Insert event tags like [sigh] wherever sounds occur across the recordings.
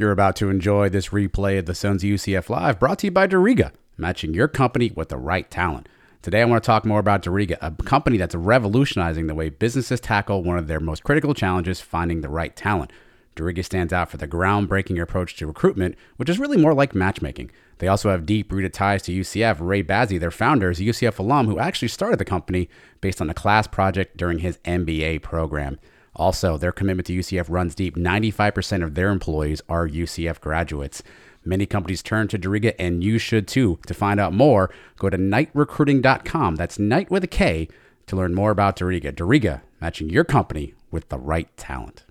You're about to enjoy this replay of the Sons of UCF Live brought to you by Diriga, matching your company with the right talent. Today, I want to talk more about Diriga, a company that's revolutionizing the way businesses tackle one of their most critical challenges finding the right talent. Diriga stands out for the groundbreaking approach to recruitment, which is really more like matchmaking. They also have deep rooted ties to UCF. Ray Bazzi, their founder, is a UCF alum who actually started the company based on a class project during his MBA program. Also, their commitment to UCF runs deep. 95% of their employees are UCF graduates. Many companies turn to Diriga, and you should too. To find out more, go to knightrecruiting.com. That's night with a K to learn more about Diriga. Diriga, matching your company with the right talent.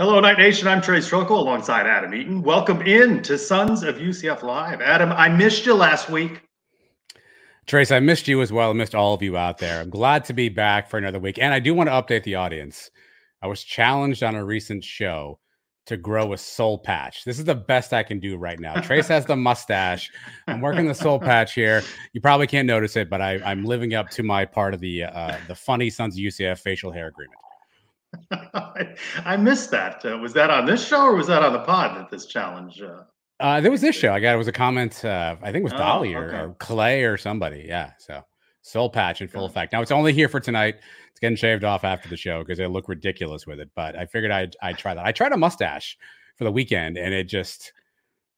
Hello, Knight Nation. I'm Trace Trylko alongside Adam Eaton. Welcome in to Sons of UCF Live. Adam, I missed you last week. Trace, I missed you as well. I missed all of you out there. I'm glad to be back for another week. And I do want to update the audience. I was challenged on a recent show to grow a soul patch. This is the best I can do right now. Trace has the mustache. I'm working the soul patch here. You probably can't notice it, but I, am living up to my part of the uh, the funny Sons of UCF facial hair agreement. [laughs] I missed that. Uh, was that on this show or was that on the pod that this challenge? Uh... Uh, there was this show. I got it was a comment. Uh, I think it was oh, Dolly or, okay. or, Clay or somebody. Yeah. So soul patch in full effect. Now it's only here for tonight. It's getting shaved off after the show because I look ridiculous with it. But I figured I'd I'd try that. I tried a mustache for the weekend and it just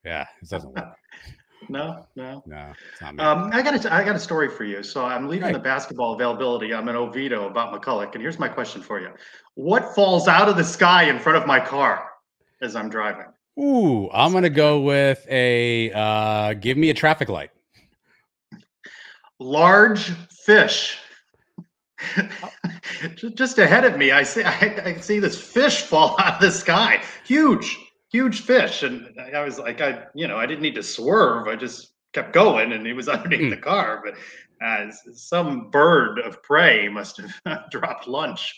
yeah, it doesn't work. [laughs] No, no, no. Um, I got a, I got a story for you. So I'm leaving right. the basketball availability. I'm in Oviedo about McCulloch, and here's my question for you: What falls out of the sky in front of my car as I'm driving? Ooh, I'm gonna go with a uh, give me a traffic light. Large fish. [laughs] Just ahead of me, I see I, I see this fish fall [laughs] out of the sky. Huge huge fish. And I was like, I, you know, I didn't need to swerve. I just kept going and he was [laughs] underneath mm. the car. But uh, some bird of prey must have [laughs] dropped lunch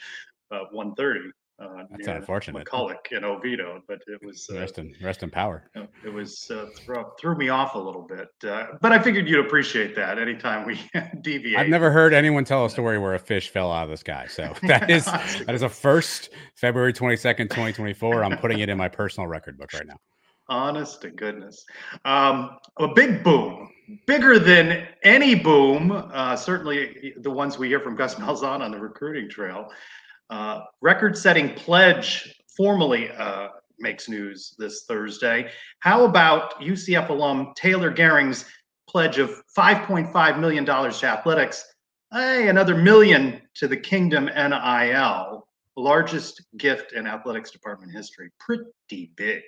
at 1.30. Uh, That's unfortunate. McCulloch in Oviedo, but it was uh, rest in rest in power. It was uh, threw, threw me off a little bit, uh, but I figured you'd appreciate that anytime we [laughs] deviate. I've never heard anyone tell a story where a fish fell out of the sky, so [laughs] that is that is a first. February twenty second, twenty twenty four. I'm putting it in my personal record book right now. Honest to goodness, um, a big boom, bigger than any boom. Uh, certainly the ones we hear from Gus Malzahn on the recruiting trail. Uh, record setting pledge formally uh, makes news this Thursday. How about UCF alum Taylor Gerring's pledge of $5.5 million to athletics? Hey, another million to the Kingdom NIL, largest gift in athletics department history. Pretty big.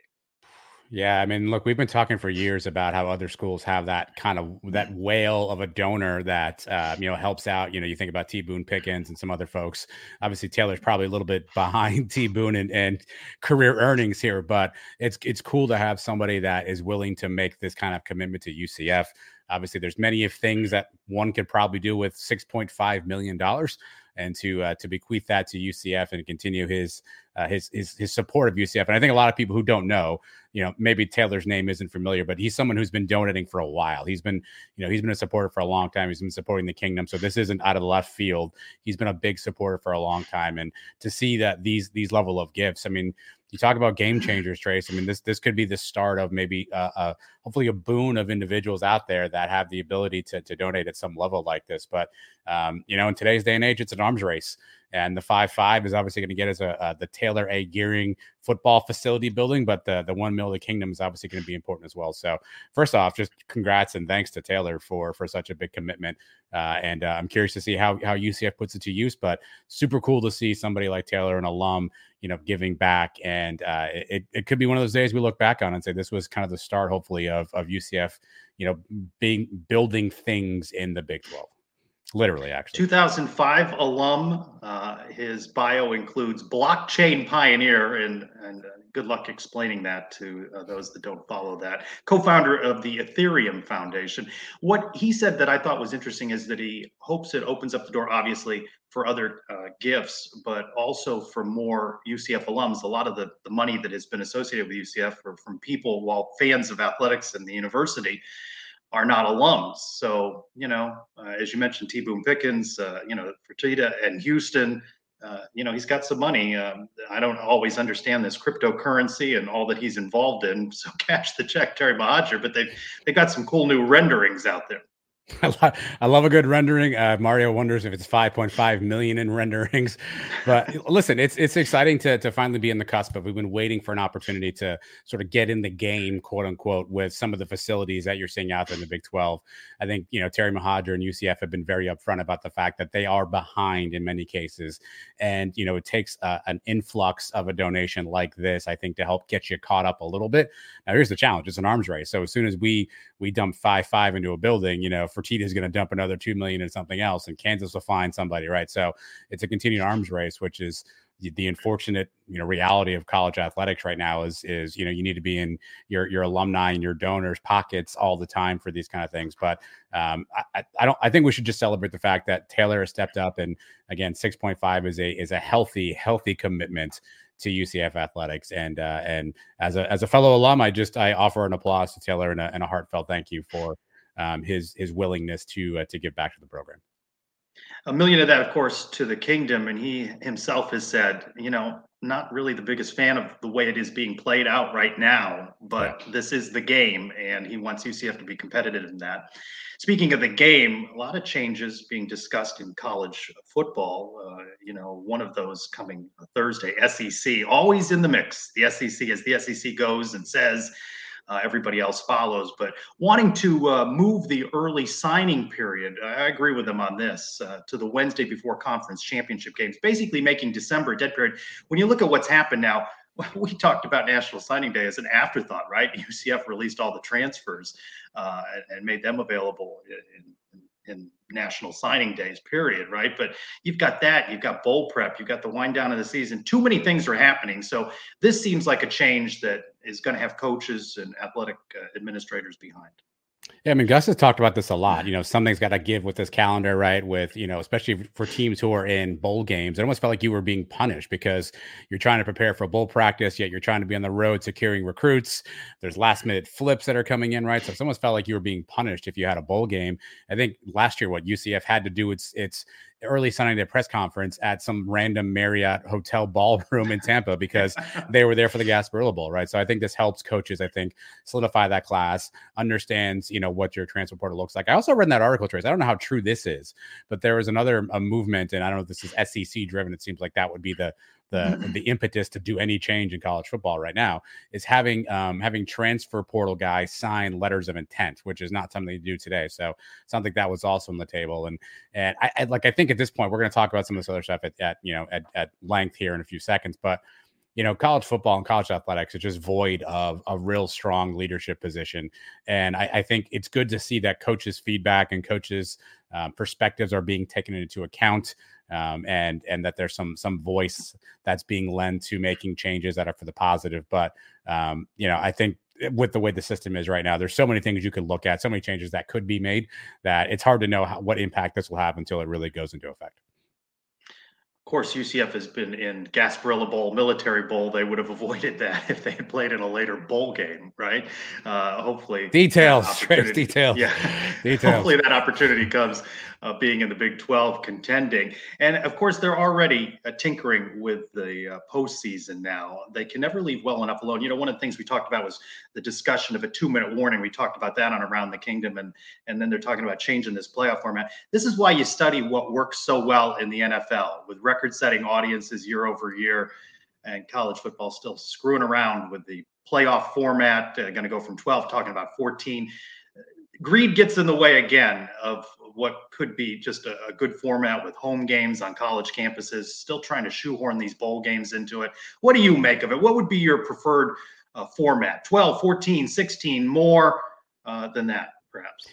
Yeah, I mean, look, we've been talking for years about how other schools have that kind of that whale of a donor that uh, you know helps out. You know, you think about T. Boone Pickens and some other folks. Obviously, Taylor's probably a little bit [laughs] behind T. Boone and, and career earnings here, but it's it's cool to have somebody that is willing to make this kind of commitment to UCF. Obviously, there's many of things that one could probably do with six point five million dollars and to uh, to bequeath that to UCF and continue his uh, his his his support of UCF. And I think a lot of people who don't know, you know, maybe Taylor's name isn't familiar, but he's someone who's been donating for a while. He's been, you know, he's been a supporter for a long time. He's been supporting the kingdom, so this isn't out of the left field. He's been a big supporter for a long time, and to see that these these level of gifts, I mean, you talk about game changers, Trace. I mean, this this could be the start of maybe uh, uh, hopefully a boon of individuals out there that have the ability to to donate at some level like this. But um, you know, in today's day and age, it's an arms race. And the five five is obviously going to get us a, a, the Taylor A. Gerring football facility building, but the the one mill of the kingdom is obviously going to be important as well. So first off, just congrats and thanks to Taylor for for such a big commitment. Uh, and uh, I'm curious to see how how UCF puts it to use. But super cool to see somebody like Taylor, an alum, you know, giving back. And uh, it it could be one of those days we look back on and say this was kind of the start, hopefully, of of UCF, you know, being building things in the Big Twelve. Literally, actually. 2005 alum. Uh, his bio includes blockchain pioneer, and and uh, good luck explaining that to uh, those that don't follow that. Co-founder of the Ethereum Foundation. What he said that I thought was interesting is that he hopes it opens up the door, obviously, for other uh, gifts, but also for more UCF alums. A lot of the the money that has been associated with UCF are from people, while fans of athletics and the university are not alums. So, you know, uh, as you mentioned, T. Boone Pickens, uh, you know, Fertitta and Houston, uh, you know, he's got some money. Um, I don't always understand this cryptocurrency and all that he's involved in. [laughs] So cash the check, Terry Mohajir, but they've they've got some cool new renderings out there. [laughs] I love a good rendering. Uh, Mario wonders if it's 5.5 million in renderings. But [laughs] listen, it's it's exciting to to finally be in the cusp. But we've been waiting for an opportunity to sort of get in the game, quote unquote, with some of the facilities that you're seeing out there in the Big 12. I think you know Terry Mohajir and UCF have been very upfront about the fact that they are behind in many cases, and you know it takes uh, an influx of a donation like this, I think, to help get you caught up a little bit. Now here's the challenge: it's an arms race. So as soon as we we dump five five into a building, you know Fertitta is going to dump another two million in something else, and Kansas will find somebody, right? So it's a continued arms race, which is the unfortunate you know reality of college athletics right now is is you know you need to be in your your alumni and your donors pockets all the time for these kind of things but um, I, I don't i think we should just celebrate the fact that taylor has stepped up and again 6.5 is a is a healthy healthy commitment to UCF athletics. And uh, and as a as a fellow alum, I just I offer an applause to Taylor and a, and a heartfelt thank you for um, his his willingness to uh, to give back to the program. A million of that, of course, to the kingdom, and he himself has said, you know, not really the biggest fan of the way it is being played out right now, but yeah. this is the game, and he wants UCF to be competitive in that. Speaking of the game, a lot of changes being discussed in college football. Uh, you know, one of those coming Thursday, SEC, always in the mix. The SEC, as the SEC goes and says, uh, everybody else follows. But wanting to uh, move the early signing period, I agree with them on this, uh, to the Wednesday before conference championship games, basically making December a dead period. When you look at what's happened now, [laughs] we talked about National Signing Day as an afterthought, right? [laughs] UCF released all the transfers uh, and made them available in, in national signing days period right? But you've got that you've got bowl prep you've got the wind down of the season. Too many things are happening. So this seems like a change that is going to have coaches and athletic uh, administrators behind yeah, I mean, Gus has talked about this a lot. You know, something's got to give with this calendar, right? With, you know, especially for teams who are in bowl games. It almost felt like you were being punished because you're trying to prepare for bowl practice, yet you're trying to be on the road securing recruits. There's last minute flips that are coming in, right? So it's almost felt like you were being punished if you had a bowl game. I think last year, what UCF had to do, it's, it's, early signing day press conference at some random Marriott hotel ballroom in Tampa because they were there for the Gasparilla Bowl, right? So I think this helps coaches, I think, solidify that class, understands, you know, what your transfer portal looks like. I also read in that article, Trace. I don't know how true this is, but there was another a movement, and I don't know if this is SEC driven. It seems like that would be the the the impetus to do any change in college football right now is having um, having transfer portal guys sign letters of intent, which is not something they do today. So something that was also on the table. And and I, I like I think at this point we're going to talk about some of this other stuff at, at you know at, at length here in a few seconds, but you know, college football and college athletics are just void of a real strong leadership position. And I, I think it's good to see that coaches' feedback and coaches' um, perspectives are being taken into account um, and and that there's some some voice that's being lent to making changes that are for the positive. But um, you know, I think with the way the system is right now, there's so many things you could look at, so many changes that could be made that it's hard to know how, what impact this will have until it really goes into effect. Of course, UCF has been in Gasparilla Bowl, Military Bowl. They would have avoided [laughs] that if they had played in a later bowl game, right? Uh, hopefully, details, [laughs] details, yeah, details. Hopefully, that opportunity comes uh, being in the Big 12 contending. And of course, they're already uh, tinkering with the uh, postseason now. They can never leave well enough alone. You know, one of the things we talked about was the discussion of a two minute warning. We talked about that on Around the Kingdom. And, and then they're talking about changing this playoff format. This is why you study what works so well in the NFL with record setting audiences year over year. And college football still screwing around with the playoff format, uh, going to go from 12, talking about 14 greed gets in the way again of what could be just a, a, good format with home games on college campuses, still trying to shoehorn these bowl games into it. What do you make of it? What would be your preferred uh, format? 12, 14, 16, more uh, than that, perhaps?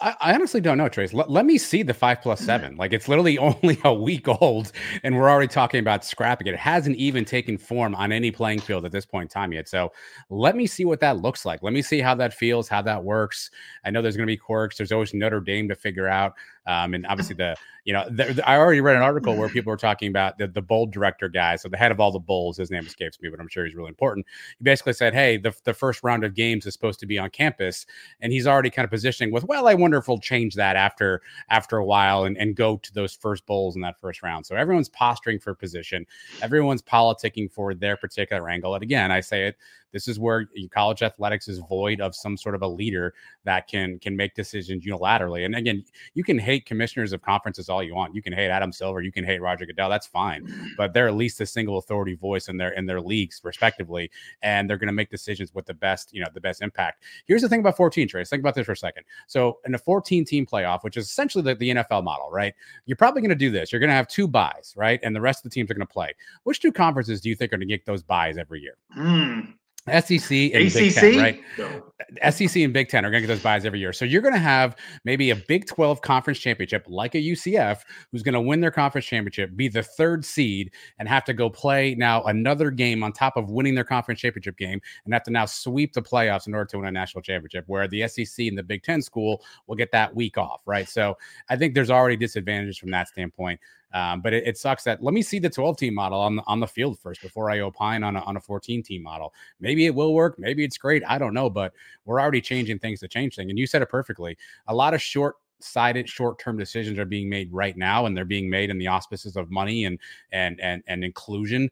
I, I, honestly don't know, Trace. Let, let me see the five plus mm-hmm. seven. Like it's literally [laughs] only a week old, and we're already talking about scrapping it. It hasn't even taken form on any playing field at this point in time yet. So let me see what that looks like. Let me see how that feels, how that works. I know there's going to be quirks. There's always Notre Dame to figure out. Um, and obviously [laughs] the you know the, I already read an article where people were talking about the, the bowl director guy. So the head of all the bowls, his name escapes me, but I'm sure he's really important. He basically said, "Hey, the the first round of games is supposed to be on campus," and he's already kind of positioning with, "Well, I wonder if we'll change that after after a while and and go to those first bowls in that first round." So everyone's posturing for position, everyone's politicking for their particular angle. And again, I say it this is where college athletics is void of some sort of a leader that can can make decisions unilaterally. And again, you can hate commissioners of conferences all you want. You can hate Adam Silver, you can hate Roger Goodell. That's fine, but they're at least a single authority voice in their in their leagues, respectively, and they're going to make decisions with the best you know the best impact. Here's the thing about 14 Trace. Think about this for a second. So in a 14 team playoff, which is essentially the, the NFL model, right? You're probably going to do this. You're going to have two buys, right? And the rest of the teams are going to play. Which two conferences do you think are going to get those buys every year? Hmm. SEC and ACC? Big Ten, right? No. SEC and Big Ten are going to get those buys every year. So you're going to have maybe a Big 12 conference championship like a UCF who's going to win their conference championship, be the third seed, and have to go play now another game on top of winning their conference championship game and have to now sweep the playoffs in order to win a national championship, where the SEC and the Big Ten school will get that week off, right? So I think there's already disadvantages from that standpoint. Um, but it, it, sucks that let me see the 12 team model on the, on the field first before I opine on a, on a 14 team model. Maybe it will work. Maybe it's great. I don't know, but we're already changing things to change things. And you said it perfectly. A lot of short sided short-term decisions are being made right now and they're being made in the auspices of money and and and and inclusion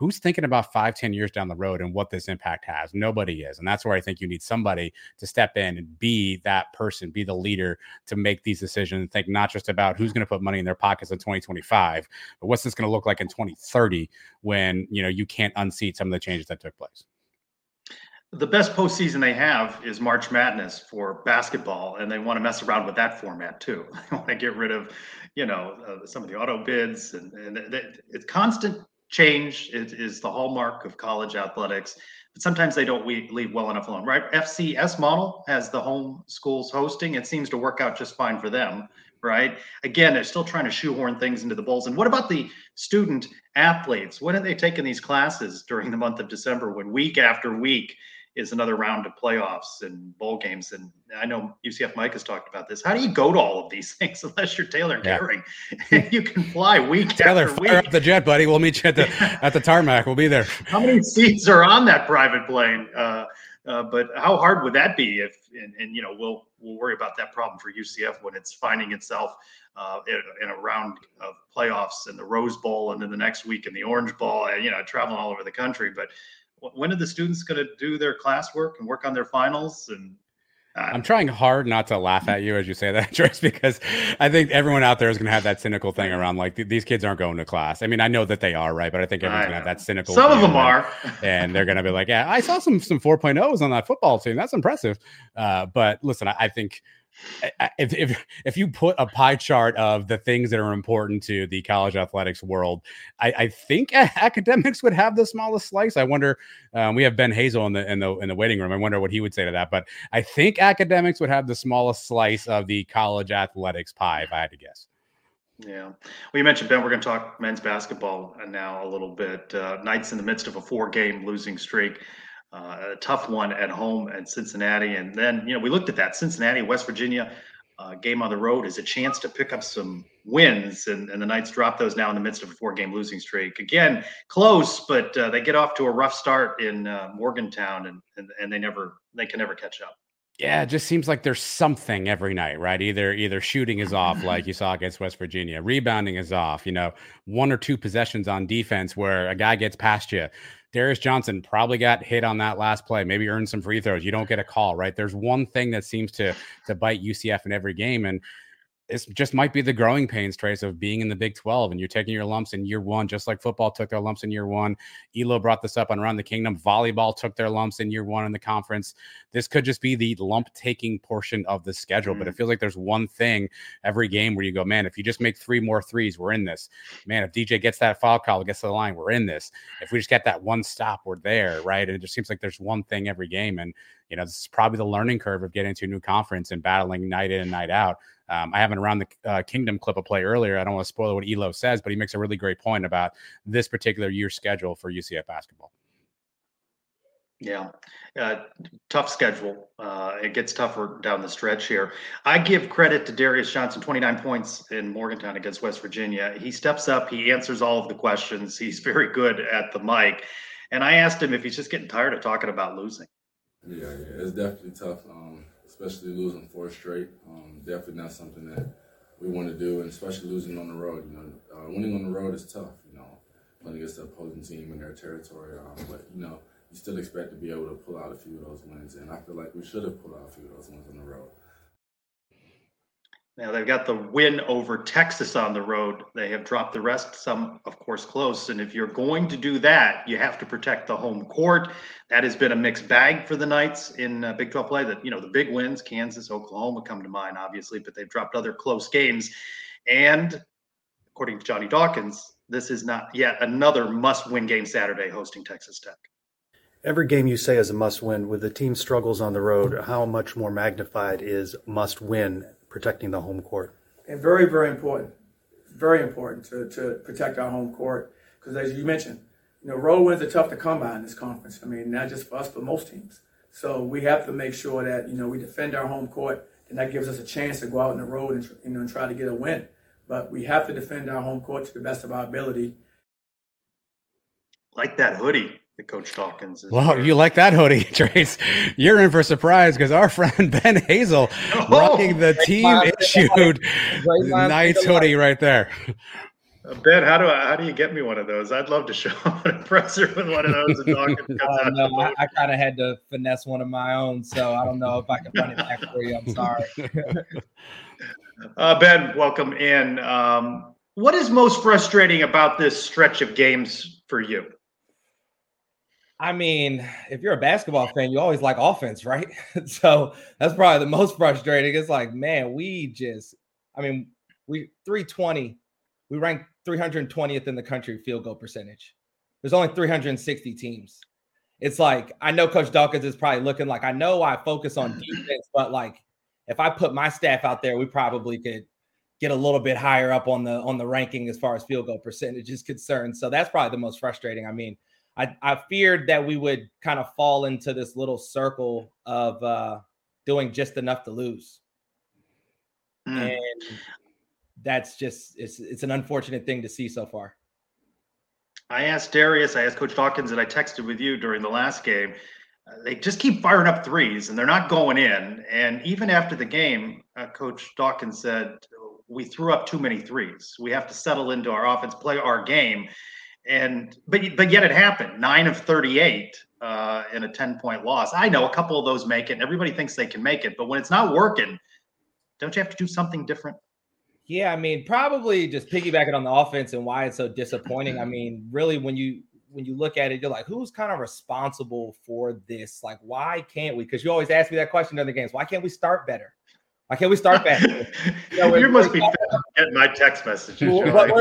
who's thinking about five, ten years down the road and what this impact has? Nobody is. And that's where I think you need somebody to step in and be that person, be the leader to make these decisions and think not just about who's going to put money in their pockets in 2025, but what's this going to look like in 2030 when, you know, you can't unseat some of the changes that took place. The best postseason they have is March Madness for basketball, and they want to mess around with that format too. [laughs] They want to get rid of, you know, uh, some of the auto bids, and, and it's constant change is, the hallmark of college athletics. But sometimes they don't leave well enough alone right? Fcs model has the home schools hosting. It seems to work out just fine for them right? Again they're still trying to shoehorn things into the bowls. And what about the student athletes? When are they taking these classes during the month of december when week after week is another round of playoffs and bowl games. And I know UCF Mike has talked about this. How do you go to all of these [laughs] things unless you're Taylor yeah. [laughs] you can fly week Taylor, after fire week. up the jet, buddy. We'll meet you at the [laughs] at the tarmac. We'll be there. How many seats are on that private plane? Uh, uh, but how hard would that be if and, and, you know we'll we'll worry about that problem for UCF when it's finding itself uh, in, in, a round of playoffs and the Rose Bowl and then the next week in the Orange Bowl and you know traveling all over the country but when are the students going to do their classwork and work on their finals and I'm trying hard not to laugh at you as you say that, [laughs] Trace, because I think everyone out there is going to have that cynical thing around like these kids aren't going to class. I mean, I know that they are, right? But I think everyone's going to have that cynical. Some of them are, [laughs] and they're going to be like, "Yeah, I saw some some 4.0s on that football team. That's impressive." Uh, but listen, I, I think if, if if you put a pie chart of the things that are important to the college athletics world, I, I think [laughs] academics would have the smallest slice. I wonder. Um, we have Ben Hazel in the in the in the waiting room. I wonder what he would say to that. But I think academics would have the smallest slice of the college athletics pie, if I had to guess. Yeah. Well, you mentioned Ben. We're going to talk men's basketball now a little bit. Uh, Knights in the midst of a four-game losing streak uh, a tough one at home at Cincinnati. And then, you know, we looked at that Cincinnati, West Virginia uh, game on the road is a chance to pick up some wins. And, and the Knights drop those now in the midst of a four game losing streak. Again, close, but uh, they get off to a rough start in uh, Morgantown and, and, and they never, they can never catch up. Yeah, it just seems like there's something every night, right? Either either shooting is off, like you saw against West Virginia, rebounding is off. You know, one or two possessions on defense where a guy gets past you. Darius Johnson probably got hit on that last play, maybe earned some free throws. You don't get a call, right? There's one thing that seems to to bite UCF in every game, and this just might be the growing pains, Trace, of being in the Big 12 and you're taking your lumps in year one, just like football took their lumps in year one. Elo brought this up on Around the Kingdom. Volleyball took their lumps in year one in the conference. This could just be the lump taking portion of the schedule, mm. but it mm. feels like there's one thing every game where you go, man, if you just make three more threes, we're in this. Man, if DJ gets that foul call, gets to the line, we're in this. If we just get that one stop, we're there, right? And it just seems like there's one thing every game. And you know, this is probably the learning curve of getting to a new conference and battling night in and night out. Um, I have an around the uh, kingdom clip of play earlier. I don't want to spoil what Elo says, but he makes a really great point about this particular year's schedule for UCF basketball. Yeah, uh, tough schedule. Uh, it gets tougher down the stretch here. I give credit to Darius Johnson, 29 points in Morgantown against West Virginia. He steps up, he answers all of the questions. He's [laughs] very good at the mic. And I asked him if he's just getting tired of talking about losing. Yeah, yeah it's definitely tough, um, especially losing four straight. Um, definitely not something that we want to do, and especially losing on the road. You know, uh, winning on the road is tough. You know, playing against the opposing team in their territory, um, but you know you still expect to be able to pull out a few of those wins. And I feel like we should have pulled out a few of those wins on the road. Now they've got the win over Texas on the road. They have dropped the rest, some of course close. And if you're going to do that, you have to protect the home court. That has been a mixed bag for the Knights in uh, Big 12 play. That you know the big wins, Kansas, Oklahoma come to mind, obviously, but they've dropped other close games. And according to Johnny Dawkins, this is not yet another must-win game Saturday hosting Texas Tech every game you say is a must win. With the team struggles on the road how much more magnified is must win protecting the home court? And very very important. Very important to, to protect our home court. Because as you mentioned you know road wins are tough to come by in this conference. I mean not just for us but most teams. So we have to make sure that you know we defend our home court and that gives us a chance to go out on the road and you know and try to get a win. But we have to defend our home court to the best of our ability. Like that hoodie Coach Dawkins. well, you like that hoodie, [laughs] Trace? You're in for a surprise because our friend [laughs] Ben Hazel [laughs] oh, rocking the team issued nice hoodie right there. Uh, ben, how do I, how do you get me one of those? I'd love to show up an impressor with one of those. And Dawkins uh, no, I, I kind of had to finesse one of my own, so I don't know if I can run it back for you. I'm sorry. uh, ben, welcome in. Um, what is most frustrating about this stretch of games for you? I mean, if you're a basketball fan, you always like offense, right? [laughs] so that's probably the most frustrating. It's like, man, we just, I mean, we 320, we rank 320th in the country field goal percentage. There's only 360 teams. It's like, I know Coach Dawkins is probably looking like, I know I focus on [laughs] defense, but like, if I put my staff out there, we probably could get a little bit higher up on the on the ranking as far as field goal percentage is concerned. So that's probably the most frustrating. I mean, I, I feared that we would kind of fall into this little circle of uh, doing just enough to lose. Mm. And that's just it's it's an unfortunate thing to see so far. I asked Darius, I asked Coach Dawkins, and I texted with you during the last game. Uh, they just keep firing up threes, and they're not going in. And even after the game, uh, Coach Dawkins said, "We threw up too many threes. We have to settle into our offense, play our game." And but but yet it happened. Nine of 38 uh, in a 10 point loss. I know a couple of those make it and everybody thinks they can make it but when it's not working don't you have to do something different? Yeah i mean probably just piggybacking on the offense and why it's so disappointing. I mean really when you when you look at it you're like who's kind of responsible for this? Like why can't we? Because you always ask me that question during the games why can't we start better why can't we start back? You, know, you must be getting my text messages. Like,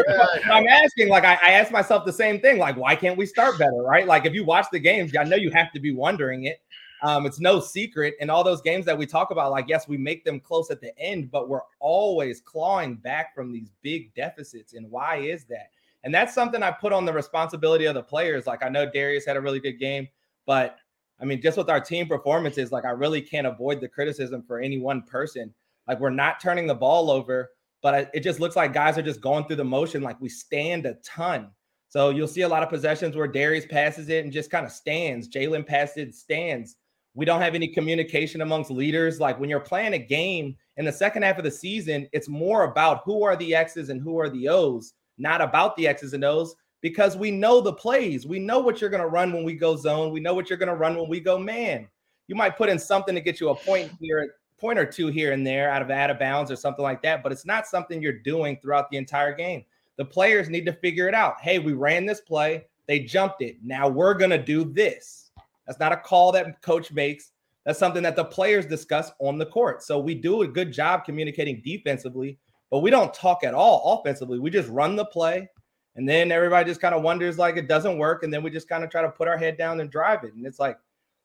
I'm asking, like, I, I ask myself the same thing. Like, why can't we start better? Right? Like, if you watch the games, I know you have to be wondering it. Um, it's no secret. And all those games that we talk about, like, yes, we make them close at the end, but we're always clawing back from these big deficits. And why is that? And that's something I put on the responsibility of the players. Like, I know Darius had a really good game, but I mean, just with our team performances, like I really can't avoid the criticism for any one person. Like we're not turning the ball over, but it just looks like guys are just going through the motion. Like we stand a ton. So you'll see a lot of possessions where Darius passes it and just kind of stands. Jalen passes it, stands. We don't have any communication amongst leaders. Like when you're playing a game in the second half of the season, it's more about who are the X's and who are the O's, not about the X's and O's, because we know the plays. We know what you're going to run when we go zone. We know what you're going to run when we go man. You might put in something to get you a point here point or two here and there out of out of bounds or something like that, but it's not something you're doing throughout the entire game. The players need to figure it out. Hey, we ran this play, they jumped it. Now we're going to do this. That's not a call that coach makes. That's something that the players discuss on the court. So we do a good job communicating defensively, but we don't talk at all offensively. We just run the play. And then everybody just kind of wonders like it doesn't work. And then we just kind of try to put our head down and drive it. And it's like,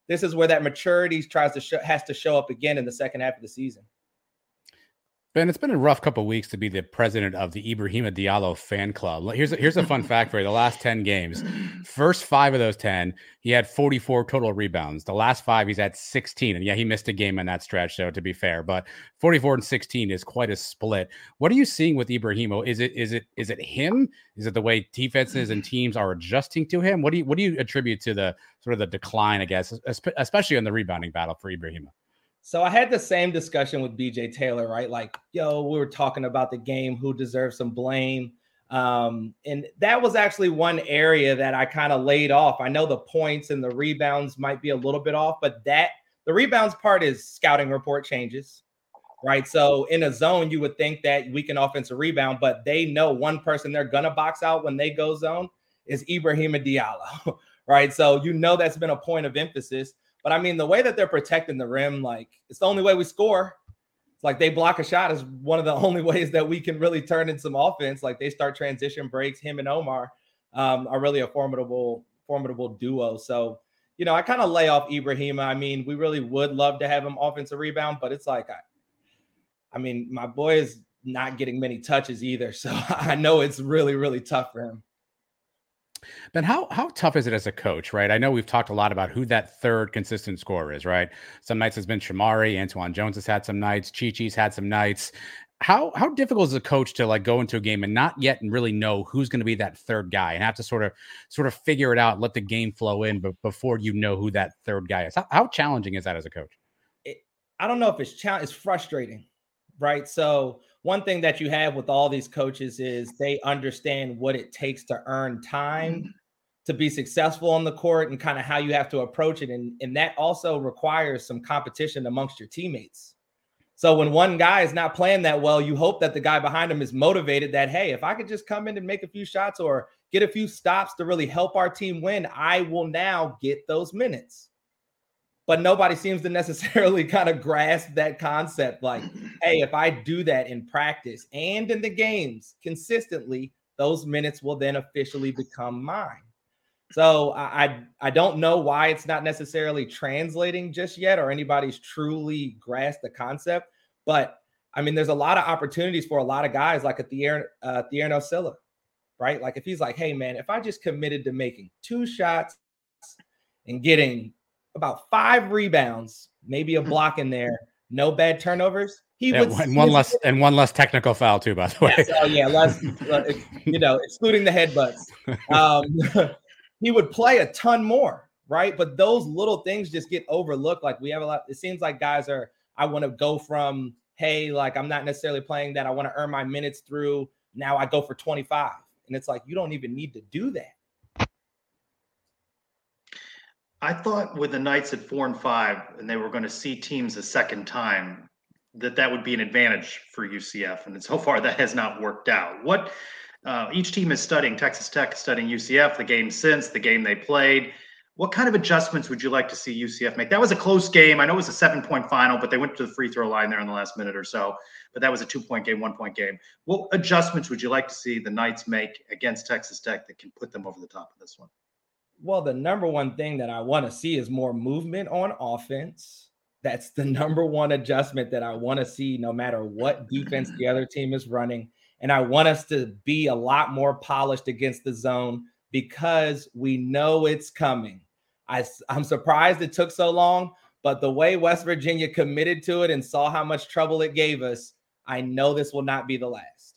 this is where that maturity tries to has to show up again in the second half of the season. Ben, it's been a rough couple weeks to be the president of the Ibrahima Diallo fan club. Here's a, here's a fun [laughs] fact for you: the last ten games, first five of those ten, he had 44 total rebounds. The last five, he's at 16, and yeah, he missed a game in that stretch. So to be fair, but 44 and 16 is quite a split. What are you seeing with Ibrahima? Is it is it is it him? Is it the way defenses and teams are adjusting to him? What do you what do you attribute to the sort of the decline? I guess, especially in the rebounding battle for Ibrahima. So I had the same discussion with BJ Taylor, right? Like, yo, we were talking about the game, who deserves some blame. Um, and that was actually one area that I kind of laid off. I know the points and the rebounds might be a little bit off, but that the rebounds part is scouting report changes, right? So in a zone, you would think that we can offensive rebound, but they know one person they're gonna box out when they go zone is Ibrahima Diallo, [laughs] right? So you know that's been a point of emphasis. But I mean, the way that they're protecting the rim, like it's the only way we score. It's like they block a shot is one of the [laughs] only ways that we can really turn in some offense. Like they start transition breaks. Him and Omar um, are really a formidable, formidable duo. So, you know, I kind of lay off Ibrahima. I mean, we really would love to have him offensive rebound, but it's like, I, I mean, my boy is not getting many touches either. [laughs] So I know it's really, really tough for him. Ben, how how tough is it as a coach, right? I know we've talked a lot about who that third consistent scorer is, right? Some nights has been Shamari, Antoine Jones has had some nights, Chi Chi's had some nights. How how difficult is a coach to like go into a game and not yet and really know who's going to be that third guy and have to sort of sort of figure it out, let the game flow in, but before you know who that third guy is. How, how challenging is that as a coach? It, I don't know if it's challenge. It's frustrating, right? So one thing that you have with all these coaches is they understand what it takes to earn time mm-hmm. to be successful on the court and kind of how you have to approach it. And, and that also requires some competition amongst your teammates. So when one guy is not playing that well, you hope that the guy behind him is motivated that, hey, if I could just come in and make a few shots or get a few stops to really help our team win, I will now get those minutes but nobody seems to necessarily [laughs] kind of grasp that concept like [clears throat] hey if i do that in practice and in the games consistently those minutes will then officially become mine. So I, I, don't know why it's not necessarily translating just yet or anybody's truly grasped the concept but i mean there's a lot of opportunities for a lot of guys like a Thier, uh, Thierno Silla, right? Like if he's like hey man if i just committed to making two shots and getting about five rebounds, maybe a hmm. block in there, no bad turnovers. He yeah, would one, one less and one less technical foul too, by the way. Yes, oh yeah, less [laughs] you know, excluding the headbutts. Um, [laughs] he would play a ton more, right? But those little things just get overlooked. Like we have a lot. It seems like guys are. I want to go from hey, like I'm not necessarily playing that. I want to earn my minutes through. Now I go for 25, and it's like you don't even need to do that. I thought with the Knights at four and five, and they were going to see teams a second time, that that would be an advantage for UCF. And so far, that has not worked out. What uh, each team is studying, Texas Tech studying UCF, the game since, the game they played. What kind of adjustments would you like to see UCF make? That was a close game. I know it was a seven point final, but they went to the free throw line there in the last minute or so. But that was a two point game, one point game. What adjustments would you like to see the Knights make against Texas Tech that can put them over the top of this one? Well, the number one thing that I want to see is more movement on offense. That's the [laughs] number one adjustment that I want to see no matter what defense the other team is running. And I want us to be a lot more polished against the zone because we know it's coming. I, I'm surprised it took so long, but the way West Virginia committed to it and saw how much trouble it gave us, I know this will not be the last.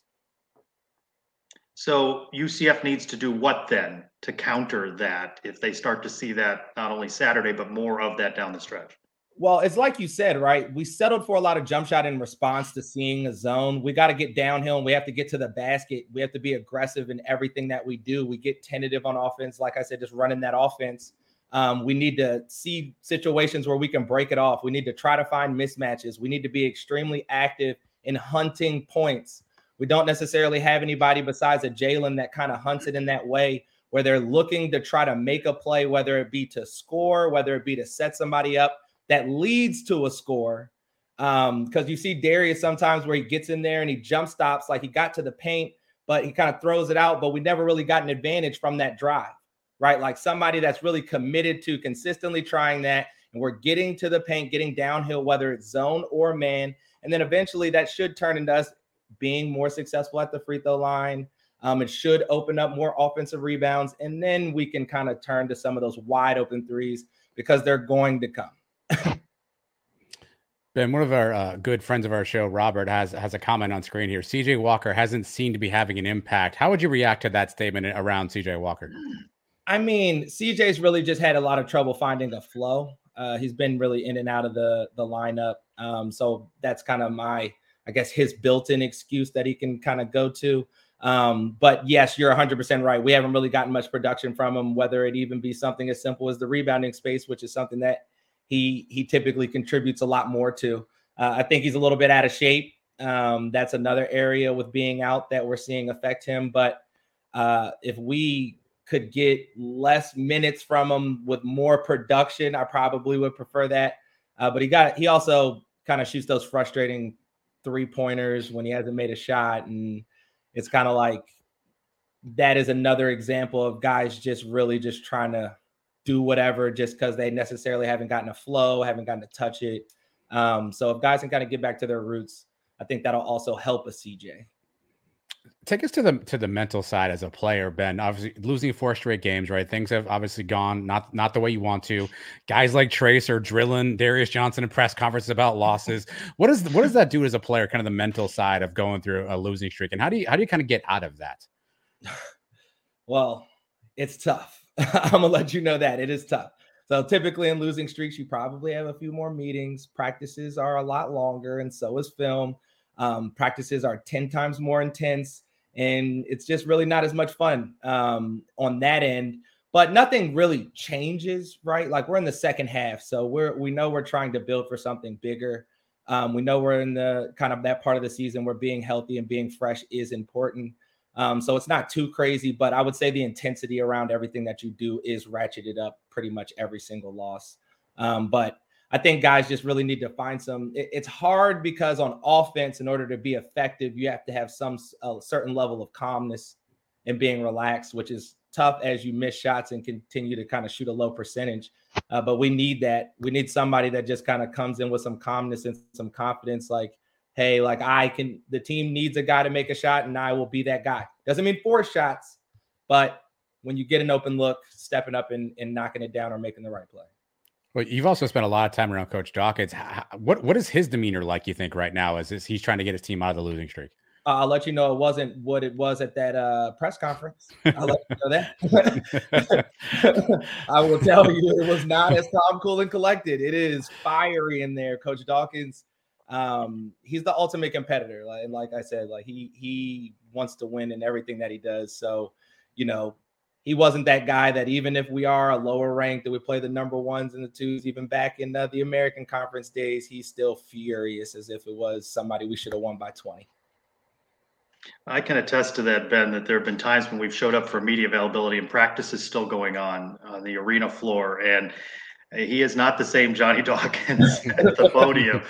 So UCF needs to do what then to counter that if they start to see that not only Saturday, but more of that down the stretch? Well, it's like you said, right? We settled for a lot of jump shot in response to seeing a zone. We got to get downhill and we have to get to the basket. We have to be aggressive in everything that we do. We get tentative on offense. Like I said, just running that offense. Um, we need to see situations where we can break it off. We need to try to find mismatches. We need to be extremely active in hunting points. We don't necessarily have anybody besides a Jalen that kind of hunts it in that way where they're looking to try to make a play, whether it be to score, whether it be to set somebody up that leads to a score. Um, because you see Darius sometimes where he gets in there and he jump stops, like he got to the paint, but he kind of throws it out. But we never really got an advantage from that drive, right? Like somebody that's really committed to consistently trying that and we're getting to the paint, getting downhill, whether it's zone or man. And then eventually that should turn into us being more successful at the free throw line. Um, it should open up more offensive rebounds, and then we can kind of turn to some of those wide open threes because they're going to come. [laughs] Ben, one of our uh, good friends of our show, Robert, has has a comment on screen here. CJ Walker hasn't seemed to be having an impact. How would you react to that statement around CJ Walker? I mean, CJ's really just had a lot of trouble finding a flow. Uh, he's been really in and out of the the lineup, um, so that's kind of my, I guess, his built-in excuse that he can kind of go to. Um, but yes, you're 100% right. We haven't really gotten much production from him, whether it even be something as simple as the rebounding space, which is something that he he typically contributes a lot more to. Uh, I think he's a little bit out of shape. Um, that's another area with being out that we're seeing affect him. But uh, if we could get less minutes from him with more production, I probably would prefer that. Uh, but he got he also kind of shoots those frustrating three pointers when he hasn't made a shot, and it's kind of like that is another example of guys just really just trying to do whatever just because they necessarily haven't gotten a flow, haven't gotten to touch it. Um, so if guys can kind of get back to their roots, I think that'll also help a CJ. Take us to the to the mental side as a player, Ben. Obviously, losing four straight games, right? Things have obviously gone not not the way you want to. Guys like Trace are drilling Darius Johnson in press conferences about losses. what is what does that do as a player? Kind of the mental side of going through a losing streak, and how do you how do you kind of get out of that? [sighs] Well, it's tough. [laughs] I'm gonna let you know that it is tough. So typically in losing streaks, you probably have a few more meetings. Practices are a lot longer, and so is film. Um, practices are 10 times more intense, and it's just really not as much fun um, on that end. But nothing really changes, right? Like we're in the second half, so we're we know we're trying to build for something bigger. Um, we know we're in the kind of that part of the season where being healthy and being fresh is important. Um, so it's not too crazy, but I would say the intensity around everything that you do is ratcheted up pretty much every single loss. Um, but I think guys just really need to find some. It, it's hard because on offense, in order to be effective, you have to have some a certain level of calmness and being relaxed, which is tough as you miss shots and continue to kind of shoot a low percentage. Uh, but we need that. We need somebody that just kind of comes in with some calmness and some confidence, like hey, like I can, the team needs a guy to make a shot, and I will be that guy. Doesn't mean four shots, but when you get an open look, stepping up and, and knocking it down or making the right play. Well, you've also spent a lot of time around Coach Dawkins. What what is his demeanor like? You think right now as he's trying to get his team out of the losing streak? Uh, I'll let you know it wasn't what it was at that uh, press conference. I'll let you know that. [laughs] I will tell you it was not as calm, cool, and collected. It is fiery in there. Coach Dawkins um, he's the ultimate competitor. Like, like I said, like he he wants to win in everything that he does. So, you know, he wasn't that guy that even if we are a lower rank, that we play the number ones and the twos, even back in uh, the American Conference days, he's still furious as if it was somebody we should have won by 20. I can attest to that, Ben, that there have been times when we've showed up for media availability and practice is still going on on the arena floor. And he is not the same Johnny [laughs] Dawkins at the podium.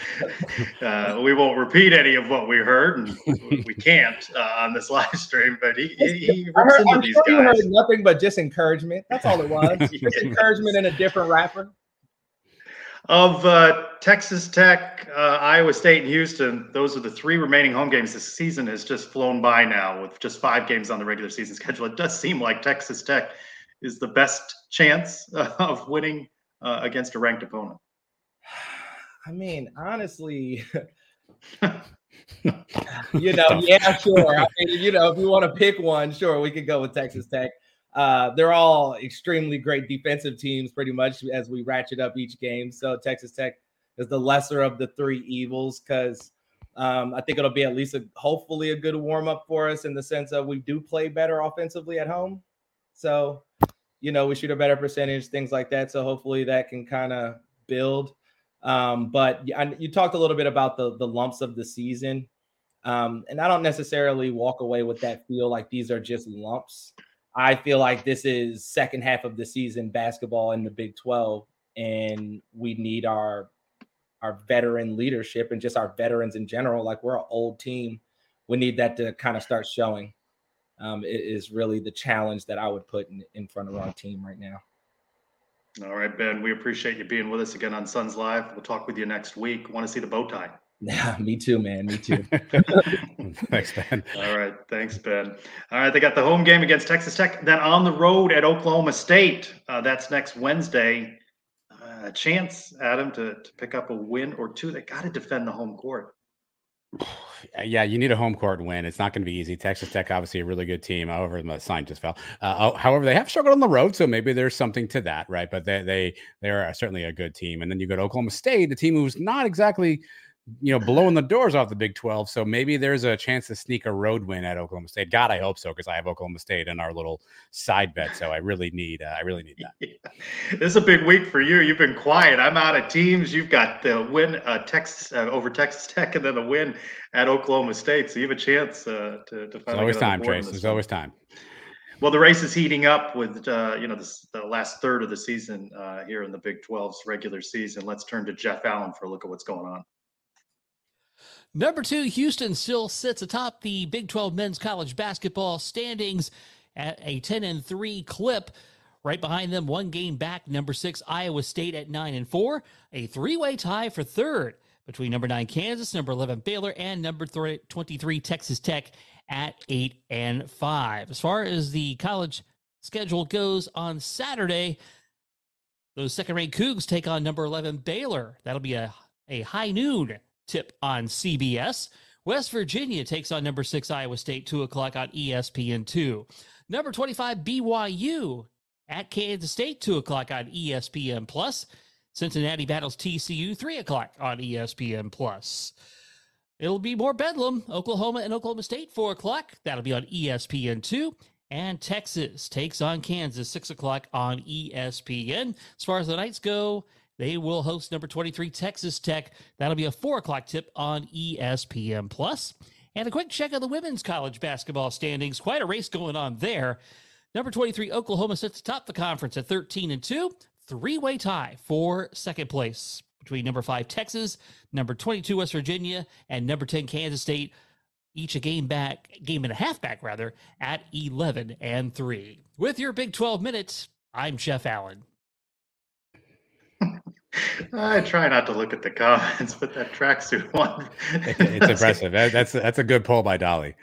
Uh, we won't repeat any of what we heard, and we can't uh, on this live stream. But he, he, he rips heard, into I'm these sure guys. You heard nothing but just encouragement. That's all it was. [laughs] just encouragement in a different wrapper. Of uh, Texas Tech, uh, Iowa State, and Houston, those are the three remaining home games. This season has just flown by now with just five games on the regular season schedule. It does seem like Texas Tech is the best chance [laughs] of winning uh, against a ranked opponent? [sighs] I mean, honestly, [laughs] you know, yeah, sure. I mean, you know, if you want to pick one, sure, we could go with Texas Tech. Uh, they're all extremely great defensive teams, pretty much as we ratchet up each game. So Texas Tech is the lesser of the three evils because um, I think it'll be at least a, hopefully a good warm up for us in the sense of we do play better offensively at home. So you know, we shoot a better percentage, things like that. So hopefully that can kind of build. Um, but you talked a little bit about the the lumps of the season, um, and I don't necessarily walk away with that feel like these are just lumps. I feel like this is second half of the season basketball in the Big Twelve, and we need our our veteran leadership and just our veterans in general. Like we're an old team, we need that to kind of start showing um, is really the challenge that I would put in, in front of our team right now. All right, Ben, we appreciate you being with us again on Sons Live. We'll talk with you next week. Want to see the bow tie? [laughs] Yeah, me too, man. Me too. [laughs] thanks, Ben. All right. Thanks, Ben. All right. They got the home game against Texas Tech, then on the road at Oklahoma State. Uh, that's next Wednesday. Uh, a chance, Adam, to, to pick up a win or two. They got to defend the home court. [sighs] [sighs] [sighs] Yeah, you need a home court win. It's not going to be easy. Texas Tech, obviously, a really good team. However, the sign just fell. Uh, however, they have struggled on the road, so maybe there's something to that, right? But they they they are certainly a good team. And then you go to Oklahoma State, the team who's not exactly you know, blowing the doors off the Big 12. So maybe there's a chance to sneak a road win at Oklahoma State. God, I hope so because I have Oklahoma State in our little side bet. So I really need, uh, I really need that. [laughs] Yeah. This is a big week for you. You've been quiet. I'm out of teams. You've got the win uh, Texas uh, over Texas Tech and then the win at Oklahoma State. So you have a chance uh, to to. There's always time, Trace. There's always time. Well, the race is heating up with uh, you know this, the last third of the season uh, here in the Big 12's regular season. Let's turn to Jeff Allen for a look at what's going on. Number two, Houston still sits atop the Big 12 men's college basketball standings at a 10 and 3 clip. Right behind them, one game back, number six, Iowa State at 9 and 4. A three way tie for third between number nine, Kansas, number 11, Baylor, and number 23, Texas Tech at 8 and 5. As far as the college schedule goes on Saturday, those second rate Cougs take on number 11, Baylor. That'll be a, a high noon tip on CBS. West Virginia takes on number six Iowa State, 2 o'clock on ESPN2. Number 25 BYU at Kansas State, 2 o'clock on ESPN Plus. Cincinnati battles TCU, 3 o'clock on ESPN Plus. It'll be more bedlam. Oklahoma and Oklahoma State, 4 o'clock. That'll be on ESPN2. And Texas takes on Kansas, 6 o'clock on ESPN. As far as the Knights go, they will host number 23 Texas Tech. That'll be a four o'clock tip on ESPN Plus. And a quick check of the women's college basketball standings. Quite a race going on there. Number 23 Oklahoma sits atop the conference at 13 and 2. Three-way tie for second place between number 5 Texas, number 22 West Virginia, and number 10 Kansas State. Each a game back, game and a half back rather, at 11 and 3. With your Big 12 minutes, I'm Jeff Allen. I try not to look at the comments, but that tracksuit [laughs] one. it's [laughs] impressive. that's that's a good pull by Dolly.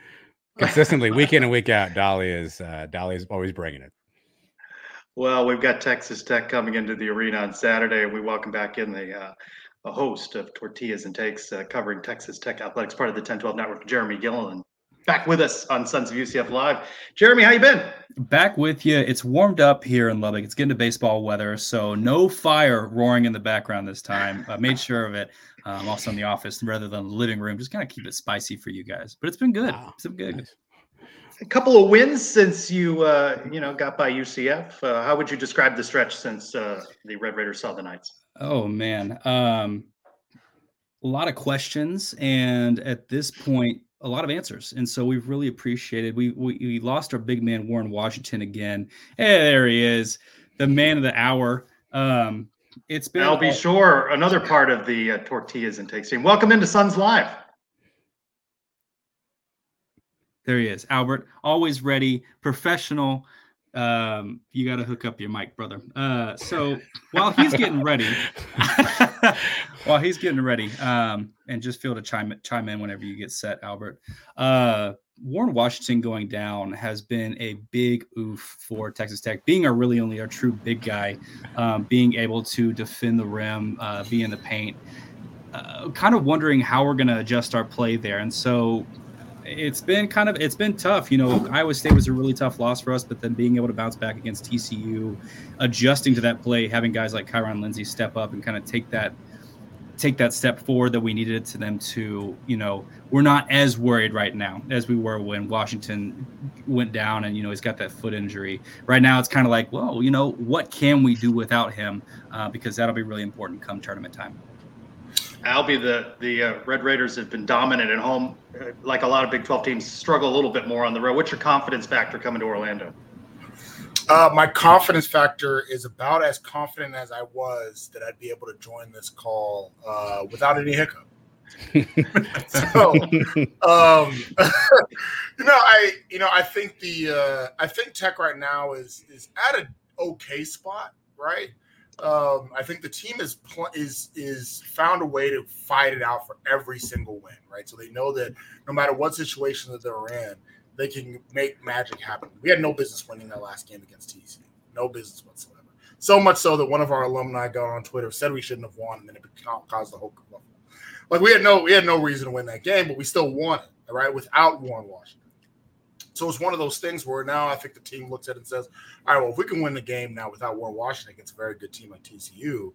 Consistently, week in and week out, Dolly is uh, Dolly is always bringing it. Well, we've got Texas Tech coming into the arena on Saturday, and we welcome back in the uh, a host of Tortillas and Takes uh, covering Texas Tech athletics, part of the Ten12 network, Jeremy Gilliland back with us on Sons of UCF Live. Jeremy, how you been? Back with you. It's warmed up here in Lubbock. It's getting to baseball weather, so no fire roaring in the background this time. I made sure of it. Um, also in the office rather than the living room, just kind of keep it spicy for you guys. But it's been good. Wow. It's been good. A couple of wins since you uh, you know got by UCF. Uh, how would you describe the stretch since uh, the Red Raiders saw the Knights? Oh man, um, a lot of questions, and at this point, a lot of answers, and so we've really appreciated. We we, we lost our big man Warren Washington again. Hey, there he is, the man of the hour. Um, it's been. I'll be sure another part of the uh, tortillas and takes team. Welcome into Sons Live. There he is, Albert. Always ready, professional. Um, you got to hook up your mic, brother. Uh, so while he's getting ready, [laughs] while he's getting ready, um, and just feel to chime chime in whenever you get set, Albert. Uh, Warren Washington going down has been a big oof for Texas Tech, being our really only our true big guy, um, being able to defend the rim, uh, be in the paint. Uh, kind of wondering how we're going to adjust our play there, and so it's been kind of it's been tough. You know, Iowa State was a really tough loss for us, but then being able to bounce back against TCU, adjusting to that play, having guys like Kyron Lindsey step up and kind of take that take that step forward that we needed to them to, you know, we're not as worried right now as we were when Washington went down and, you know, he's got that foot injury. Right now, it's kind of like, well, you know, what can we do without him? Uh, because that'll be really important come tournament time. Albie, the the uh, Red Raiders have been dominant at home, uh, like a lot of Big 12 teams struggle a little bit more on the road. What's your confidence factor coming to Orlando? Uh, my confidence factor is about as confident as I was that I'd be able to join this call uh, without any hiccup. [laughs] [laughs] so, um, [laughs] you know, I you know I think the uh, I think Tech right now is is at an okay spot, right? Um, I think the team is pl- is is found a way to fight it out for every single win, right? So they know that no matter what situation that they're in, they can make magic happen. We had no business winning that last game against TCU, no business whatsoever. So much so that one of our alumni got on Twitter said we shouldn't have won, and then it caused the whole. Like we had no we had no reason to win that game, but we still won it, right? Without Warren Washington. So it's one of those things where now I think the team looks at it and says, all right, well, if we can win the game now without Warren Washington against a very good team like TCU,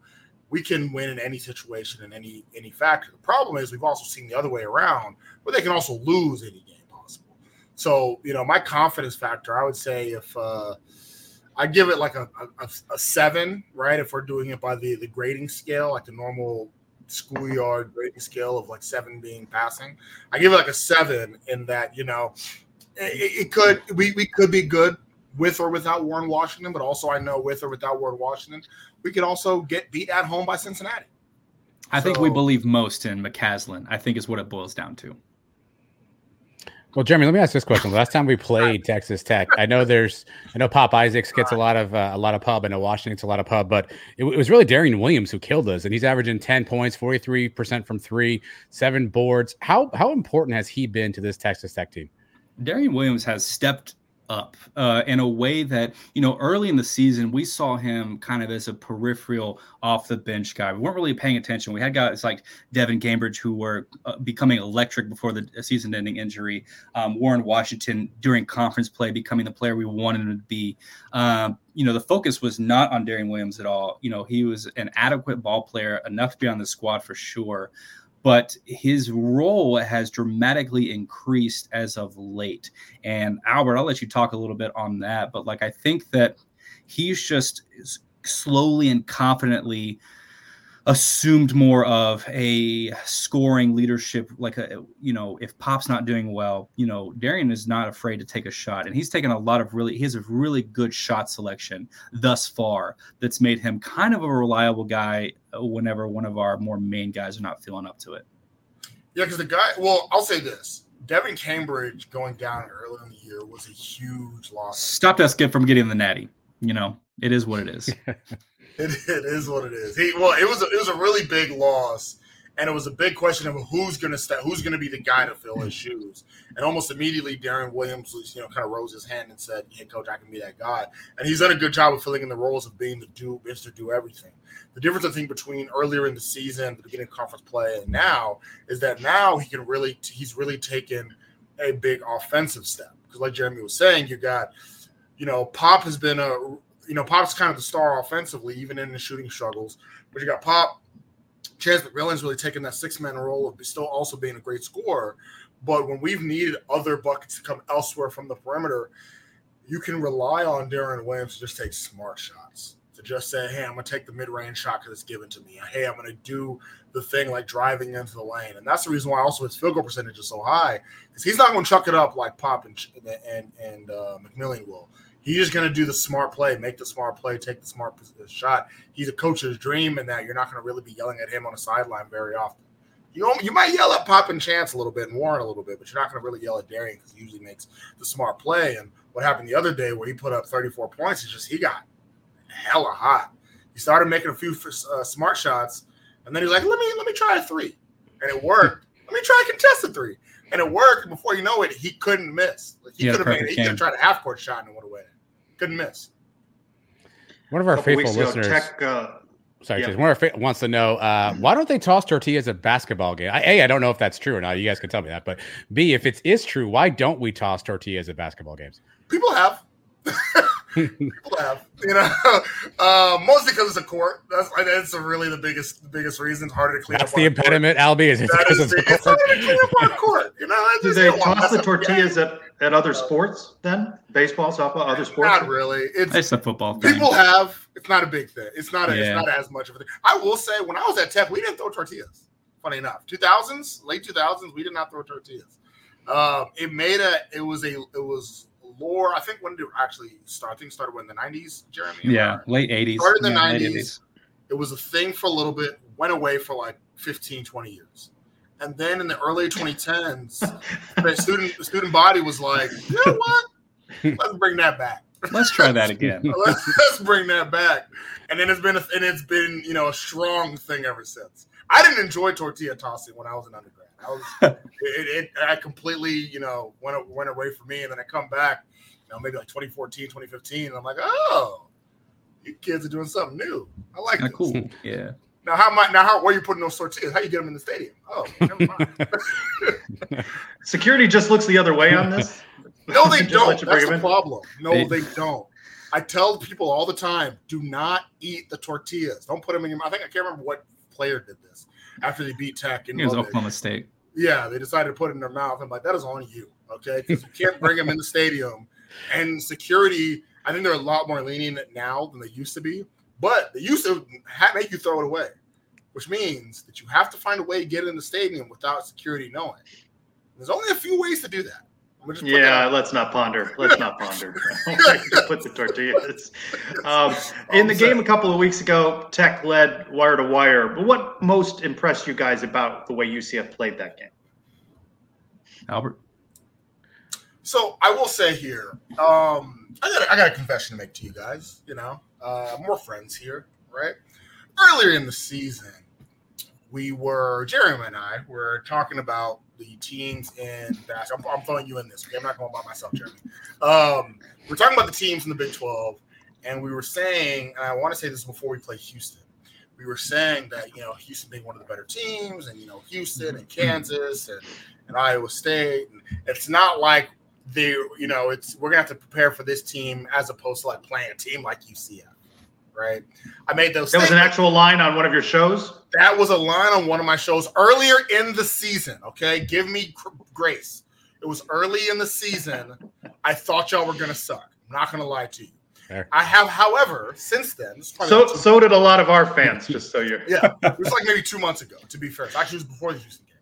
we can win in any situation in any any factor. The problem is we've also seen the other way around where they can also lose any game possible. So, you know, my confidence factor, I would say if uh I give it like a, a, a seven, right? If we're doing it by the, the grading scale, like the normal schoolyard grading scale of like seven being passing, I give it like a seven in that, you know, it, it, could we, we could be good with or without Warren Washington, but also I know with or without Warren Washington, we could also get beat at home by Cincinnati. I so, think we believe most in McCasland. I think is what it boils down to. Well, Jeremy, let me ask this question. Last time we played [laughs] Texas Tech, I know there's, I know Pop Isaacs gets a lot of uh, a lot of pub. I know Washington gets a lot of pub, but it, it was really Darrion Williams who killed us, and he's averaging ten points, forty three percent from three, seven boards. How how important has he been to this Texas Tech team? Darrion Williams has stepped up uh, in a way that you know early in the season we saw him kind of as a peripheral off the bench guy. We weren't really paying attention. We had guys like Devan Cambridge who were uh, becoming electric before the season-ending injury. Um, Warren Washington during conference play becoming the player we wanted him to be. Um, you know the focus was not on Darrion Williams at all. You know he was an adequate ball player enough to be on the squad for sure but his role has dramatically increased as of late. And Albert, I'll let you talk a little bit on that. But like, I think that he's just slowly and confidently assumed more of a scoring leadership like a you know if pop's not doing well you know darrion is not afraid to take a shot. And he's taken a lot of really he has a really good shot selection thus far that's made him kind of a reliable guy whenever one of our more main guys are not feeling up to it. Yeah because the guy well i'll say this. Devan cambridge going down earlier in the year was a huge loss. Stopped us get from getting the natty you know it is what it is [laughs] It, [laughs] it is what it is. He well, it was a, it was a really big loss, and it was a big question of who's going to who's going to be the guy to fill his shoes. And almost immediately, Darrion Williams, you know, kind of rose his hand and said, "Yeah, coach, I can be that guy." And he's done a good job of filling in the roles of being the do, Mister Do Everything. The difference I think between earlier in the season, the beginning of conference play, and now is that now he can really he's really taken a big offensive step because, like Jeremy was saying, you got you know, Pop has been a you know, Pop's kind of the star offensively, even in the shooting struggles. But you got Pop, Chance McMillian's really taking that six man role of still also being a great scorer. But when we've needed other buckets to come elsewhere from the perimeter, you can rely on Darrion Williams to just take smart shots. To just say, hey, I'm going to take the mid range shot because it's given to me. Hey, I'm going to do the thing like driving into the lane. And that's the reason why also his field goal percentage is so high because he's not going to chuck it up like Pop and, and, and uh, McMillian will. He's just going to do the smart play, make the smart play, take the smart shot. He's a coach's dream, in that you're not going to really be yelling at him on a sideline very often. You you might yell at Pop and Chance a little bit and Warren a little bit, but you're not going to really yell at Darrion because he usually makes the smart play. And what happened the other day where he put up 34 points is just he got hella hot. He started making a few uh, smart shots, and then he's like, "Let me let me try a three. and it worked. let me try a contested three, and it worked. Before you know it, he couldn't miss. Like he yeah, could have made it. He could have tried a half court shot and it would have went couldn't miss. One of our faithful listeners. Tech, uh, sorry, yeah. one of our fa- wants to know uh, why don't they toss tortillas at basketball game? I, a, I don't know if that's true or not. You guys can tell me that. But B, if it is true, why don't we toss tortillas at basketball games? People have. [laughs] People have, you know, [laughs] uh, mostly because it's a court. That's that's really the biggest the biggest reason. It's harder to clean. That's the impediment, Albie. Is it's because the, it's harder to clean up on court. You know, do they toss the tortillas at, at other sports then? Baseball, softball, other sports? Not really. It's, it's a football. Thing. People have. It's not a big thing. It's not. A, yeah. It's not as much of a thing. I will say, when I was at Tech, we didn't throw tortillas. Funny enough, two thousands, late two thousands, we did not throw tortillas. Um, it made a. It was a. It was lore. I think when did it actually start? I think started when the nineties, Jeremy. Yeah, late eighties. Started in the nineties. Yeah, it was a thing for a little bit. Went away for like 15, 20 years. And then in the early 2010s, [laughs] the student the student body was like, you know what? [laughs] Let's bring that back. Let's try that again. [laughs] let's, let's bring that back. And then it's been a, and it's been you know a strong thing ever since. I didn't enjoy tortilla tossing when I was an undergrad. I was it, it I completely you know went went away from me, and then I come back, know maybe like 2014, 2015, and I'm like, oh, you kids are doing something new. I like Kinda cool. [laughs] Yeah. Now how much? Now how? Where you putting those tortillas? How you get them in the stadium? Oh, never mind. [laughs] Security just looks the other way on this. [laughs] No, they don't. let you bring That's the in? problem. No, They- they, don't. I tell people all the time, do not eat the tortillas. Don't put them in your mouth. I think I can't remember what player did this after they beat Tech. In It was Oklahoma State. Yeah, they decided to put it in their mouth. I'm like, that is on you, okay? Because you can't bring them in the stadium. And security, I think they're a lot more lenient now than they used to be. But they used to ha- make you throw it away, which means that you have to find a way to get in the stadium without security knowing. There's only a few ways to do that. I'm gonna just put that Yeah, let's not ponder. Let's not ponder. [laughs] [laughs] Put the tortillas. Um, in the game a couple of weeks ago, Tech led wire to wire. But what most impressed you guys about the way UCF played that game? Albert. So I will say here, um, I got a, I got a confession to make to you guys. You know, uh, more friends here, right? Earlier in the season, we were Jeremy and I were talking about the teams in basketball. I'm, I'm throwing you in this. Okay? I'm not going by myself, Jeremy. Um, we're talking about the teams in the Big 12, and we were saying, and I want to say this before we play Houston. We were saying that you know Houston being one of the better teams, and you know Houston and Kansas and, and Iowa State. And it's not like they, you know, it's we're gonna have to prepare for this team as opposed to like playing a team like UCF, right? I made those. That was an actual line on one of your shows. That was a line on one of my shows earlier in the season. Okay, give me gr- grace. It was early in the season. I thought y'all were gonna suck. I'm not gonna lie to you. Fair. I have, however, since then. this is probably So so did a lot of our fans. Just so you're. [laughs] yeah, it was like maybe two months ago. To be fair, actually, it was before the Houston game.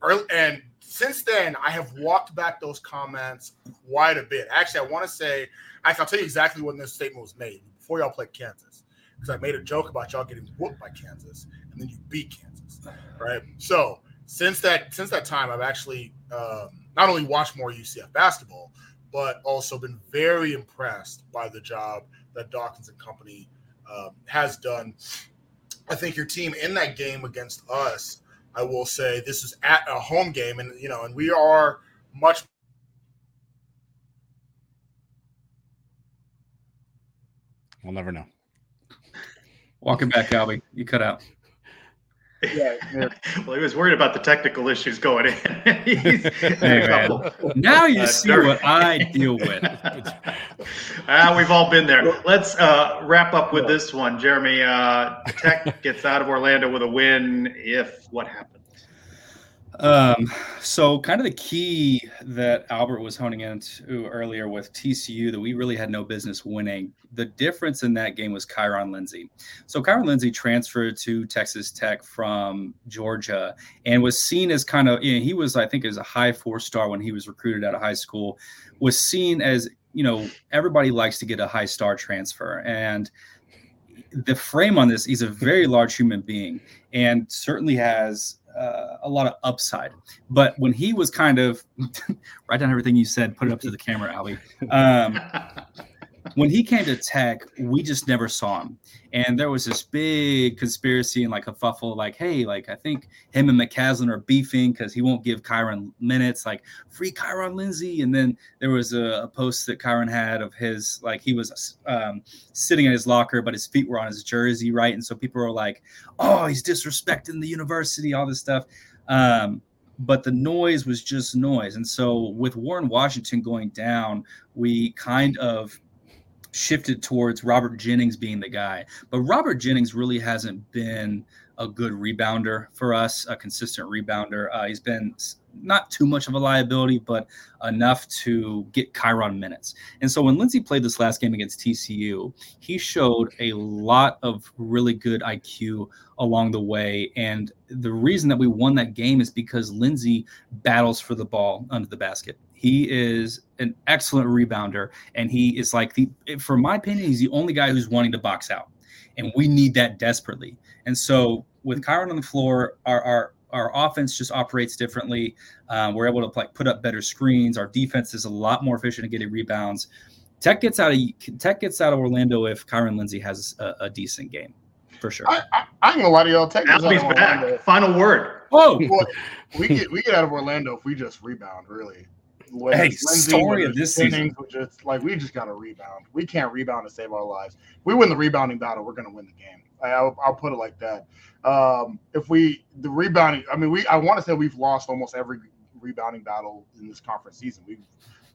Early, and since then, I have walked back those comments quite a bit. Actually, I want to say, I'll tell you exactly when this statement was made before y'all played Kansas, because I made a joke about y'all getting whooped by Kansas, and then you beat Kansas, right? So since that since that time, I've actually um, not only watched more UCF basketball, but also been very impressed by the job that Dawkins and company um, has done. I think your team in that game against us, I will say this is at a home game, and you know, and we are much. We'll never know. Walking back, Albie. You cut out. [laughs] Well, he was worried about the technical issues going in. [laughs] He's had couple. Now you Uh, see Dirk. what I deal [laughs] with. Ah, we've all been there. Let's uh, wrap up with this one. Jeremy, uh, Tech gets out of Orlando with a win. If what happens? Um, so kind of the key that Albert was honing into earlier with TCU that we really had no business winning. The difference in that game was Kyron Lindsey. So Kyron Lindsey transferred to Texas Tech from Georgia and was seen as kind of you know, he was I think as a high four star when he was recruited out of high school. Was seen as you know everybody likes to get a high star transfer and the frame on this he's a very large human being and certainly has uh, a lot of upside. But when he was kind of [laughs] write down everything you said, put it up to the camera, Ali. Um, [laughs] when he came to Tech, we just never saw him, and there was this big conspiracy and like a fuffle, like, hey, like I think him and McCasland are beefing because he won't give Kyron minutes, like free Kyron Lindsey. And then there was a, a post that Kyron had of his, like he was um, sitting in his locker, but his feet were on his jersey, right? And so people were like, oh, he's disrespecting the university, all this stuff. Um, but the noise was just noise. And so with Warren Washington going down, we kind of shifted towards Robert Jennings being the guy. But Robert Jennings really hasn't been a good rebounder for us, a consistent rebounder. Uh, he's been not too much of a liability, but enough to get Kyron minutes. And so when Lindsey played this last game against TCU, he showed a lot of really good IQ along the way. And the reason that we won that game is because Lindsey battles for the ball under the basket. He is an excellent rebounder, and he is like the, for my opinion, he's the only guy who's wanting to box out, and we need that desperately. And so with Kyron on the floor, our our our offense just operates differently. Um, we're able to like put up better screens. Our defense is a lot more efficient at getting rebounds. Tech gets out of Tech gets out of Orlando if Kyron Lindsey has a, a decent game, for sure. I, I, I ain't gonna lie to y'all. Tech gets out of back. Final word. Oh, Boy, we get we get out of Orlando if we just rebound. Really. Hey, it's Lindsey, story of this or just like we just got to rebound. We can't rebound to save our lives. If we win the rebounding battle. We're gonna win the game. I, I'll, I'll put it like that. Um, if we the rebounding, I mean, we I want to say we've lost almost every rebounding battle in this conference season. We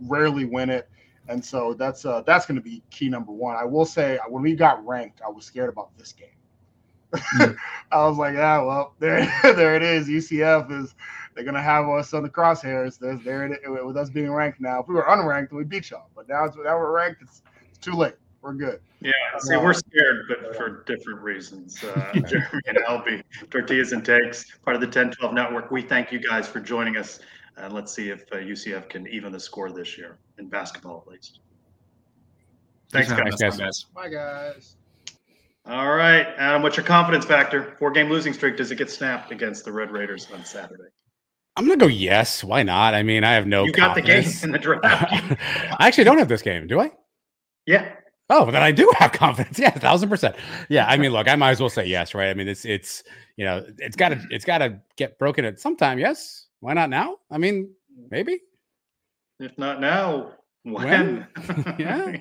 rarely win it, and so that's uh, that's going to be key number one. I will say when we got ranked, I was scared about this game. [laughs] I was like, yeah, well, [laughs] there, there it is. UCF is they're gonna have us on the crosshairs. There's there it is, with us being ranked now. If we were unranked, we beat y'all. But now, it's, now we're ranked. It's, it's too late. We're good. Yeah, see, we're scared, but for different reasons. Uh, [laughs] Jeremy and Albie, Tortillas and Takes, part of the Ten12 network. We thank you guys for joining us. And let's see if uh, UCF can even the score this year in basketball, at least. Thanks, guys. us, guys. Bye, guys. All right, Adam, what's your confidence factor? Four game losing streak. Does it get snapped against the Red Raiders on Saturday? I'm gonna go yes. Why not? I mean, I have no. you got the game in the [laughs] draft. I actually don't have this game, do I? yeah. Oh, then I do [laughs] have confidence. Yeah, thousand percent. Yeah, I mean, look, I might as well say yes, right? I mean, it's it's you know, it's got to it's got to get broken at some time. Yes, why not now? I mean, maybe. If not now, when? When? [laughs] Yeah.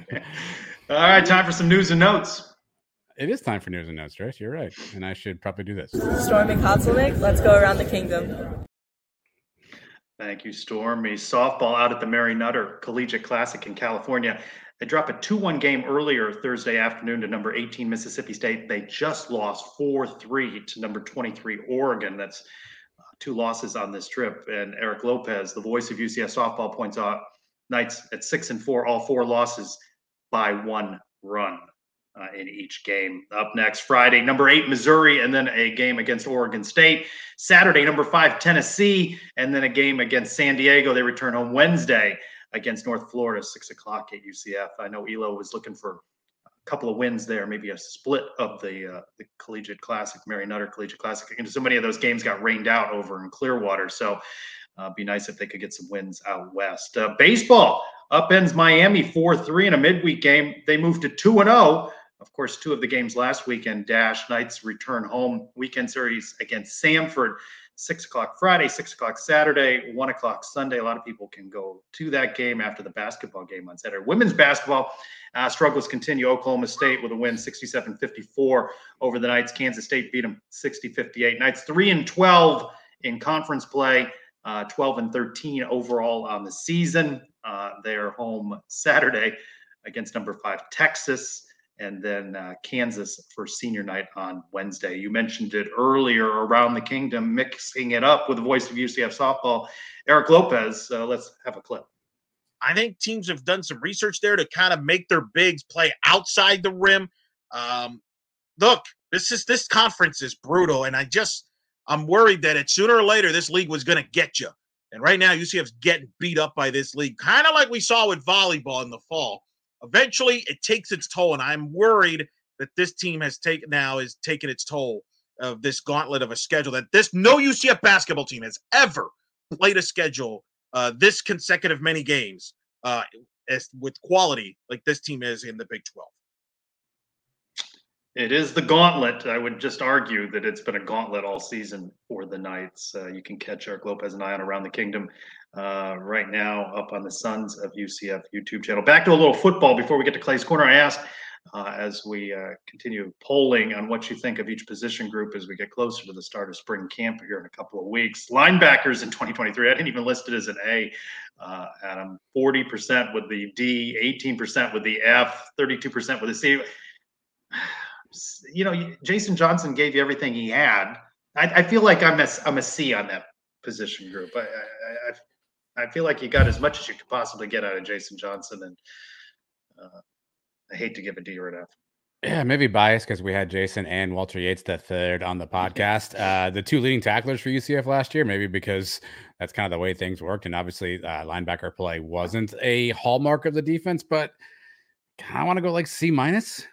All right, time for some news and notes. It is time for news and notes, Trish. You're right, and I should probably do this. Stormy Kotzelnick, let's go around the kingdom. Thank you, Stormy. Softball out at the Mary Nutter Collegiate Classic in California. They dropped a 2 1 game earlier Thursday afternoon to number 18 Mississippi State. They just lost 4 3 to number 23 Oregon. That's uh, two losses on this trip. And Eric Lopez, the voice of UCF softball, points out Knights at 6 and 4, all four losses by one run. Uh, in each game. Up next, Friday, number eight, Missouri, and then a game against Oregon State. Saturday, number five, Tennessee, and then a game against San Diego. They return home Wednesday against North Florida, six o'clock at UCF. I know Elo was looking for a couple of wins there, maybe a split of the uh, the Collegiate Classic, Mary Nutter Collegiate Classic. And so many of those games got rained out over in Clearwater. So uh, be nice if they could get some wins out west. Uh, baseball upends Miami 4 3 in a midweek game. They moved to 2 and 0. Of course, two of the games last weekend, Dash Knights return home weekend series against Samford, six o'clock Friday, six o'clock Saturday, one o'clock Sunday. A lot of people can go to that game after the basketball game on Saturday. Women's basketball uh, struggles continue. Oklahoma State with a win 67 54 over the Knights. Kansas State beat them 60 58. Knights 3 and 12 in conference play. Uh, 12 and 13 overall on the season. Uh, they're home Saturday against number five Texas and then uh, Kansas for senior night on Wednesday. You mentioned it earlier around the kingdom, mixing it up with the voice of UCF softball, Eric Lopez. Uh, let's have a clip. I think teams have done some research there to kind of make their bigs play outside the rim. Um, look, this is this conference is brutal, and I just I'm worried that it sooner or later this league was going to get you. And right now, UCF's getting beat up by this league, kind of like we saw with volleyball in the fall eventually it takes its toll and i'm worried that this team has taken now is taking its toll of this gauntlet of a schedule that this no ucf basketball team has ever played a schedule uh, this consecutive many games uh, as with quality like this team is in the big 12 It is the gauntlet. I would just argue that it's been a gauntlet all season for the Knights. Uh, you can catch Eric Lopez and I on Around the Kingdom uh, right now up on the Sons of UCF YouTube channel. Back to a little football before we get to Clay's Corner. I asked uh, as we uh, continue polling on what you think of each position group as we get closer to the start of spring camp here in a couple of weeks. Linebackers in 2023, I didn't even list it as an A, uh, Adam. 40% with the D, 18% with the F, 32% with the C. [sighs] You know, Jason Johnson gave you everything he had. I, I feel like I'm a, I'm a C on that position group. I, I, I, feel like you got as much as you could possibly get out of Jason Johnson, and uh, I hate to give a D or an F. Yeah, maybe biased because we had Jason and Walter Yates the third on the podcast. [laughs] Uh, the two leading tacklers for UCF last year, maybe because that's kind of the way things worked. And obviously, uh, linebacker play wasn't a hallmark of the defense, but I want to go like C minus.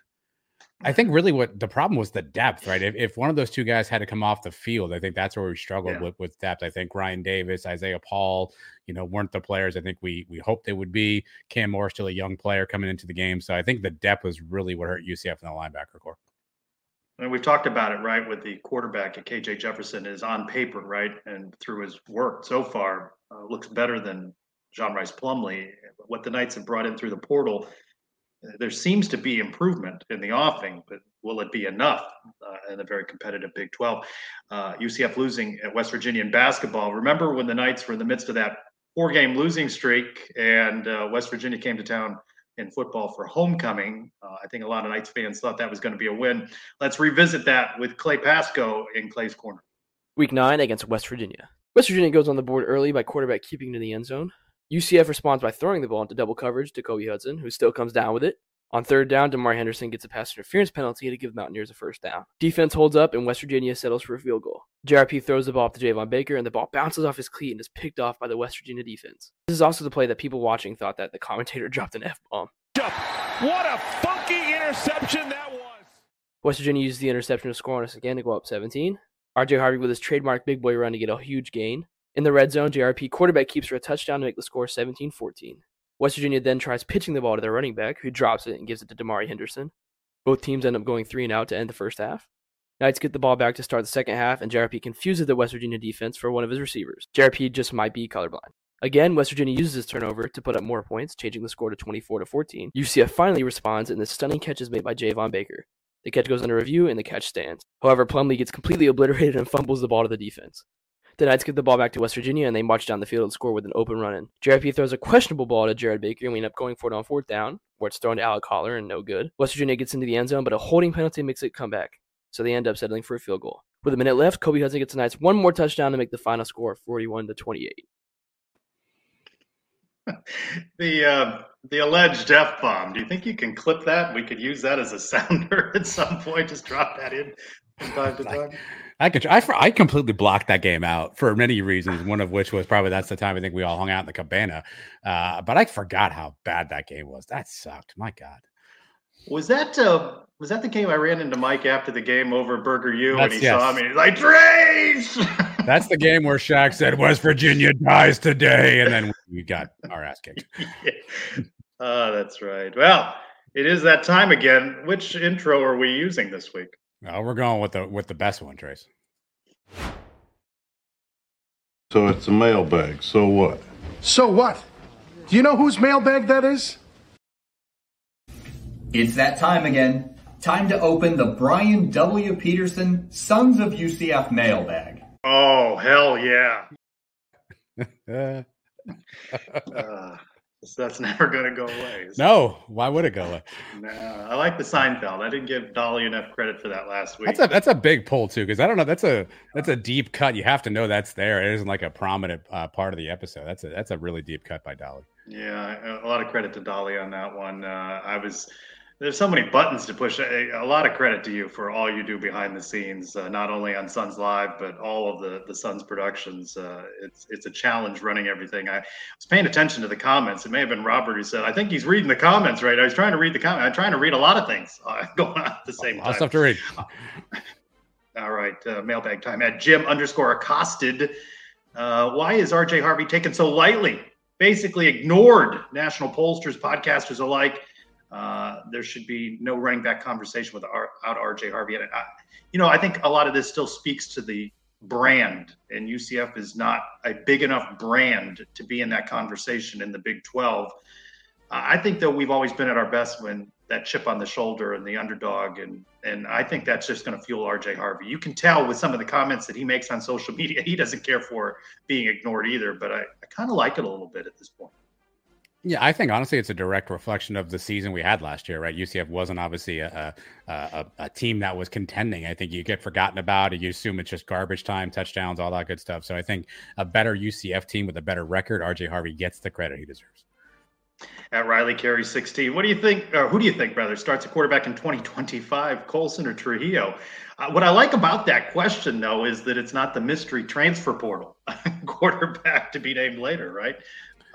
I think really what the problem was the depth, right? If, if one of those two guys had to come off the field, I think that's where we struggled Yeah. with with depth. I think Ryan Davis, Isaiah Paul, you know, weren't the players I think we we hoped they would be. Cam Moore still a young player coming into the game, so I think the depth was really what hurt UCF in the linebacker corps. And we've talked about it, right? With the quarterback at KJ Jefferson is on paper, right, and through his work so far, uh, looks better than John Rhys Plumlee. What the Knights have brought in through the portal, there seems to be improvement in the offing, but will it be enough uh, in a very competitive Big 12? Uh, UCF losing at West Virginia in basketball. Remember when the Knights were in the midst of that four-game losing streak, and uh, West Virginia came to town in football for homecoming. Uh, I think a lot of Knights fans thought that was going to be a win. Let's revisit that with Clay Pasco in Clay's corner. Week nine against West Virginia. West Virginia goes on the board early by quarterback keeping to the end zone. UCF responds by throwing the ball into double coverage to Kobe Hudson, who still comes down with it. On third down, Damari Henderson gets a pass interference penalty to give the Mountaineers a first down. Defense holds up, and West Virginia settles for a field goal. JRP throws the ball up to Javon Baker, and the ball bounces off his cleat and is picked off by the West Virginia defense. This is also the play that people watching thought that the commentator [laughs] dropped an F bomb. What a funky interception that was. West Virginia uses the interception to score on us again to go up 17. RJ Harvey with his trademark big boy run to get a huge gain. In the red zone, JRP quarterback keeps for a touchdown to make the score 17 14. West Virginia then tries pitching the ball to their running back, who drops it and gives it to Damari Henderson. Both teams end up going three and out to end the first half. Knights get the ball back to start the second half, and JRP confuses the West Virginia defense for one of his receivers. JRP just might be colorblind. Again, West Virginia uses this turnover to put up more points, changing the score to 24 to 14. UCF finally responds, and the stunning catch is made by Javon Baker. The catch goes under review, and the catch stands. However, Plumlee gets completely obliterated and [laughs] fumbles the ball to the defense. The Knights get the ball back to West Virginia, and they march down the field and score with an open run in. JRP throws a questionable ball to Jared Baker, and we end up going for it on fourth down, where it's thrown to Alec Holler and no good. West Virginia gets into the end zone, but a holding penalty makes it come back, so they end up settling for a field goal. With a minute left, Kobe Hudson gets the Knights one more touchdown to make the final score 41 to 28. [laughs] The uh, the alleged F bomb. Do you think you can clip that? We could use that as a [laughs] sounder at some point. Just drop that in from time to time. I could I, I completely blocked that game out for many reasons. One of which was probably that's the time I think we all hung out in the cabana. Uh, but I forgot how bad that game was. That sucked. My God. Was that uh, was that the game I ran into Mike after the game over Burger U and he yes. saw me? He's like, Trace! [laughs] That's the game where Shaq said West Virginia dies today, and then we got our ass kicked. [laughs] oh, that's right. Well, it is that time again. Which intro are we using this week? Oh, we're going with the with the best one, Trace. So it's a mailbag. So what? So what? Do you know whose mailbag that is? It's that time again. Time to open the Brian W. Peterson Sons of UCF mailbag. Oh, hell yeah. [laughs] Uh, Uh, that's [laughs] never going to go away. [laughs] no, why would it go away? Nah, I like the Seinfeld. I didn't give Dolly enough credit for that last week. That's a that's a big pull too, because I don't know. That's a that's a deep cut. You have to know that's there. It isn't like a prominent uh, part of the episode. That's a that's a really deep cut by Dolly. Yeah, a lot of credit to Dolly on that one. Uh, I was there's so many buttons to push. A, a lot of credit to you for all you do behind the scenes, uh, not only on Sons Live but all of the the Sons productions. Uh, it's it's a challenge running everything. I was paying attention to the comments. It may have been Robert who said, "I think he's reading the comments." Right? I was trying to read the comment. I'm trying to read a lot of things uh, [laughs] going on at the same time. stuff to read. [laughs] All right, uh, mailbag time at Jim underscore accosted. Uh, why is RJ Harvey taken so lightly? Basically ignored national pollsters, podcasters alike. Uh, there should be no running back conversation without RJ Harvey. And I, you know, I think a lot of this still speaks to the brand, and UCF is not a big enough brand to be in that conversation in the Big 12. Uh, I think that we've always been at our best when that chip on the shoulder and the underdog, and and I think that's just going to fuel RJ Harvey. You can tell with some of the comments that he makes on social media, he doesn't care for being ignored either. But I, I kind of like it a little bit at this point. Yeah, I think honestly, it's a direct reflection of the season we had last year, right? UCF wasn't obviously a a, a, a team that was contending. I think you get forgotten about it. You assume it's just garbage time, touchdowns, all that good stuff. So I think a better UCF team with a better record, RJ Harvey gets the credit he deserves. At Riley Carey 16, what do you think? Who do you think, brother, starts a quarterback in 2025, Colson or Trujillo? Uh, what I like about that question, though, is that it's not the mystery transfer portal [laughs] quarterback to be named later, right?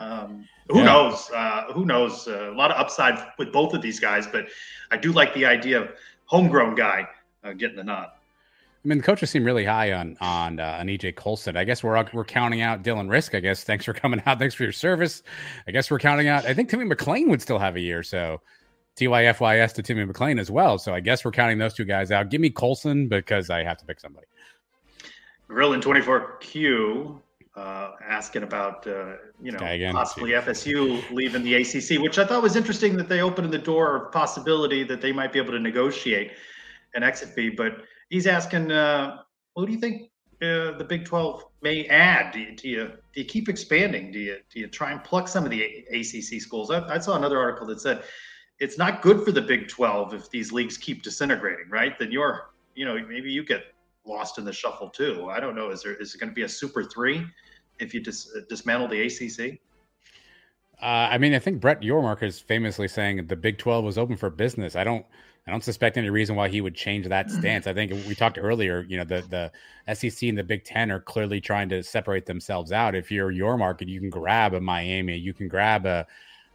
Um, who Yeah. knows? Uh, who knows? Uh, a lot of upside with both of these guys, but I do like the idea of homegrown guy uh, getting the nod. I mean, the coaches seem really high on on uh, on EJ Colson. I guess we're we're counting out Dylan Rizk. I guess thanks for coming out. Thanks for your service. I guess we're counting out. I think Timmy McClain would still have a year. So TYFYS to Timmy McClain as well. So I guess we're counting those two guys out. Give me Colson because I have to pick somebody. Grill in 24Q uh, asking about uh, you know again. possibly FSU leaving the ACC, which I thought was interesting that they opened the door of possibility that they might be able to negotiate an exit fee. But he's asking, uh, who do you think uh, the Big 12 may add? Do you, do you do you keep expanding? Do you do you try and pluck some of the ACC schools? I, I saw another article that said it's not good for the Big 12 if these leagues keep disintegrating, right? Then you're you know maybe you get lost in the shuffle too. I don't know. Is there is it going to be a Super Three if you dis, dismantle the ACC? Uh, I mean, I think Brett Yormark is famously saying the Big Twelve was open for business. I don't, I don't suspect any reason why he would change that stance. I think we talked earlier. You know, the the SEC and the Big Ten are clearly trying to separate themselves out. If you're Yormark, you can grab a Miami, you can grab a,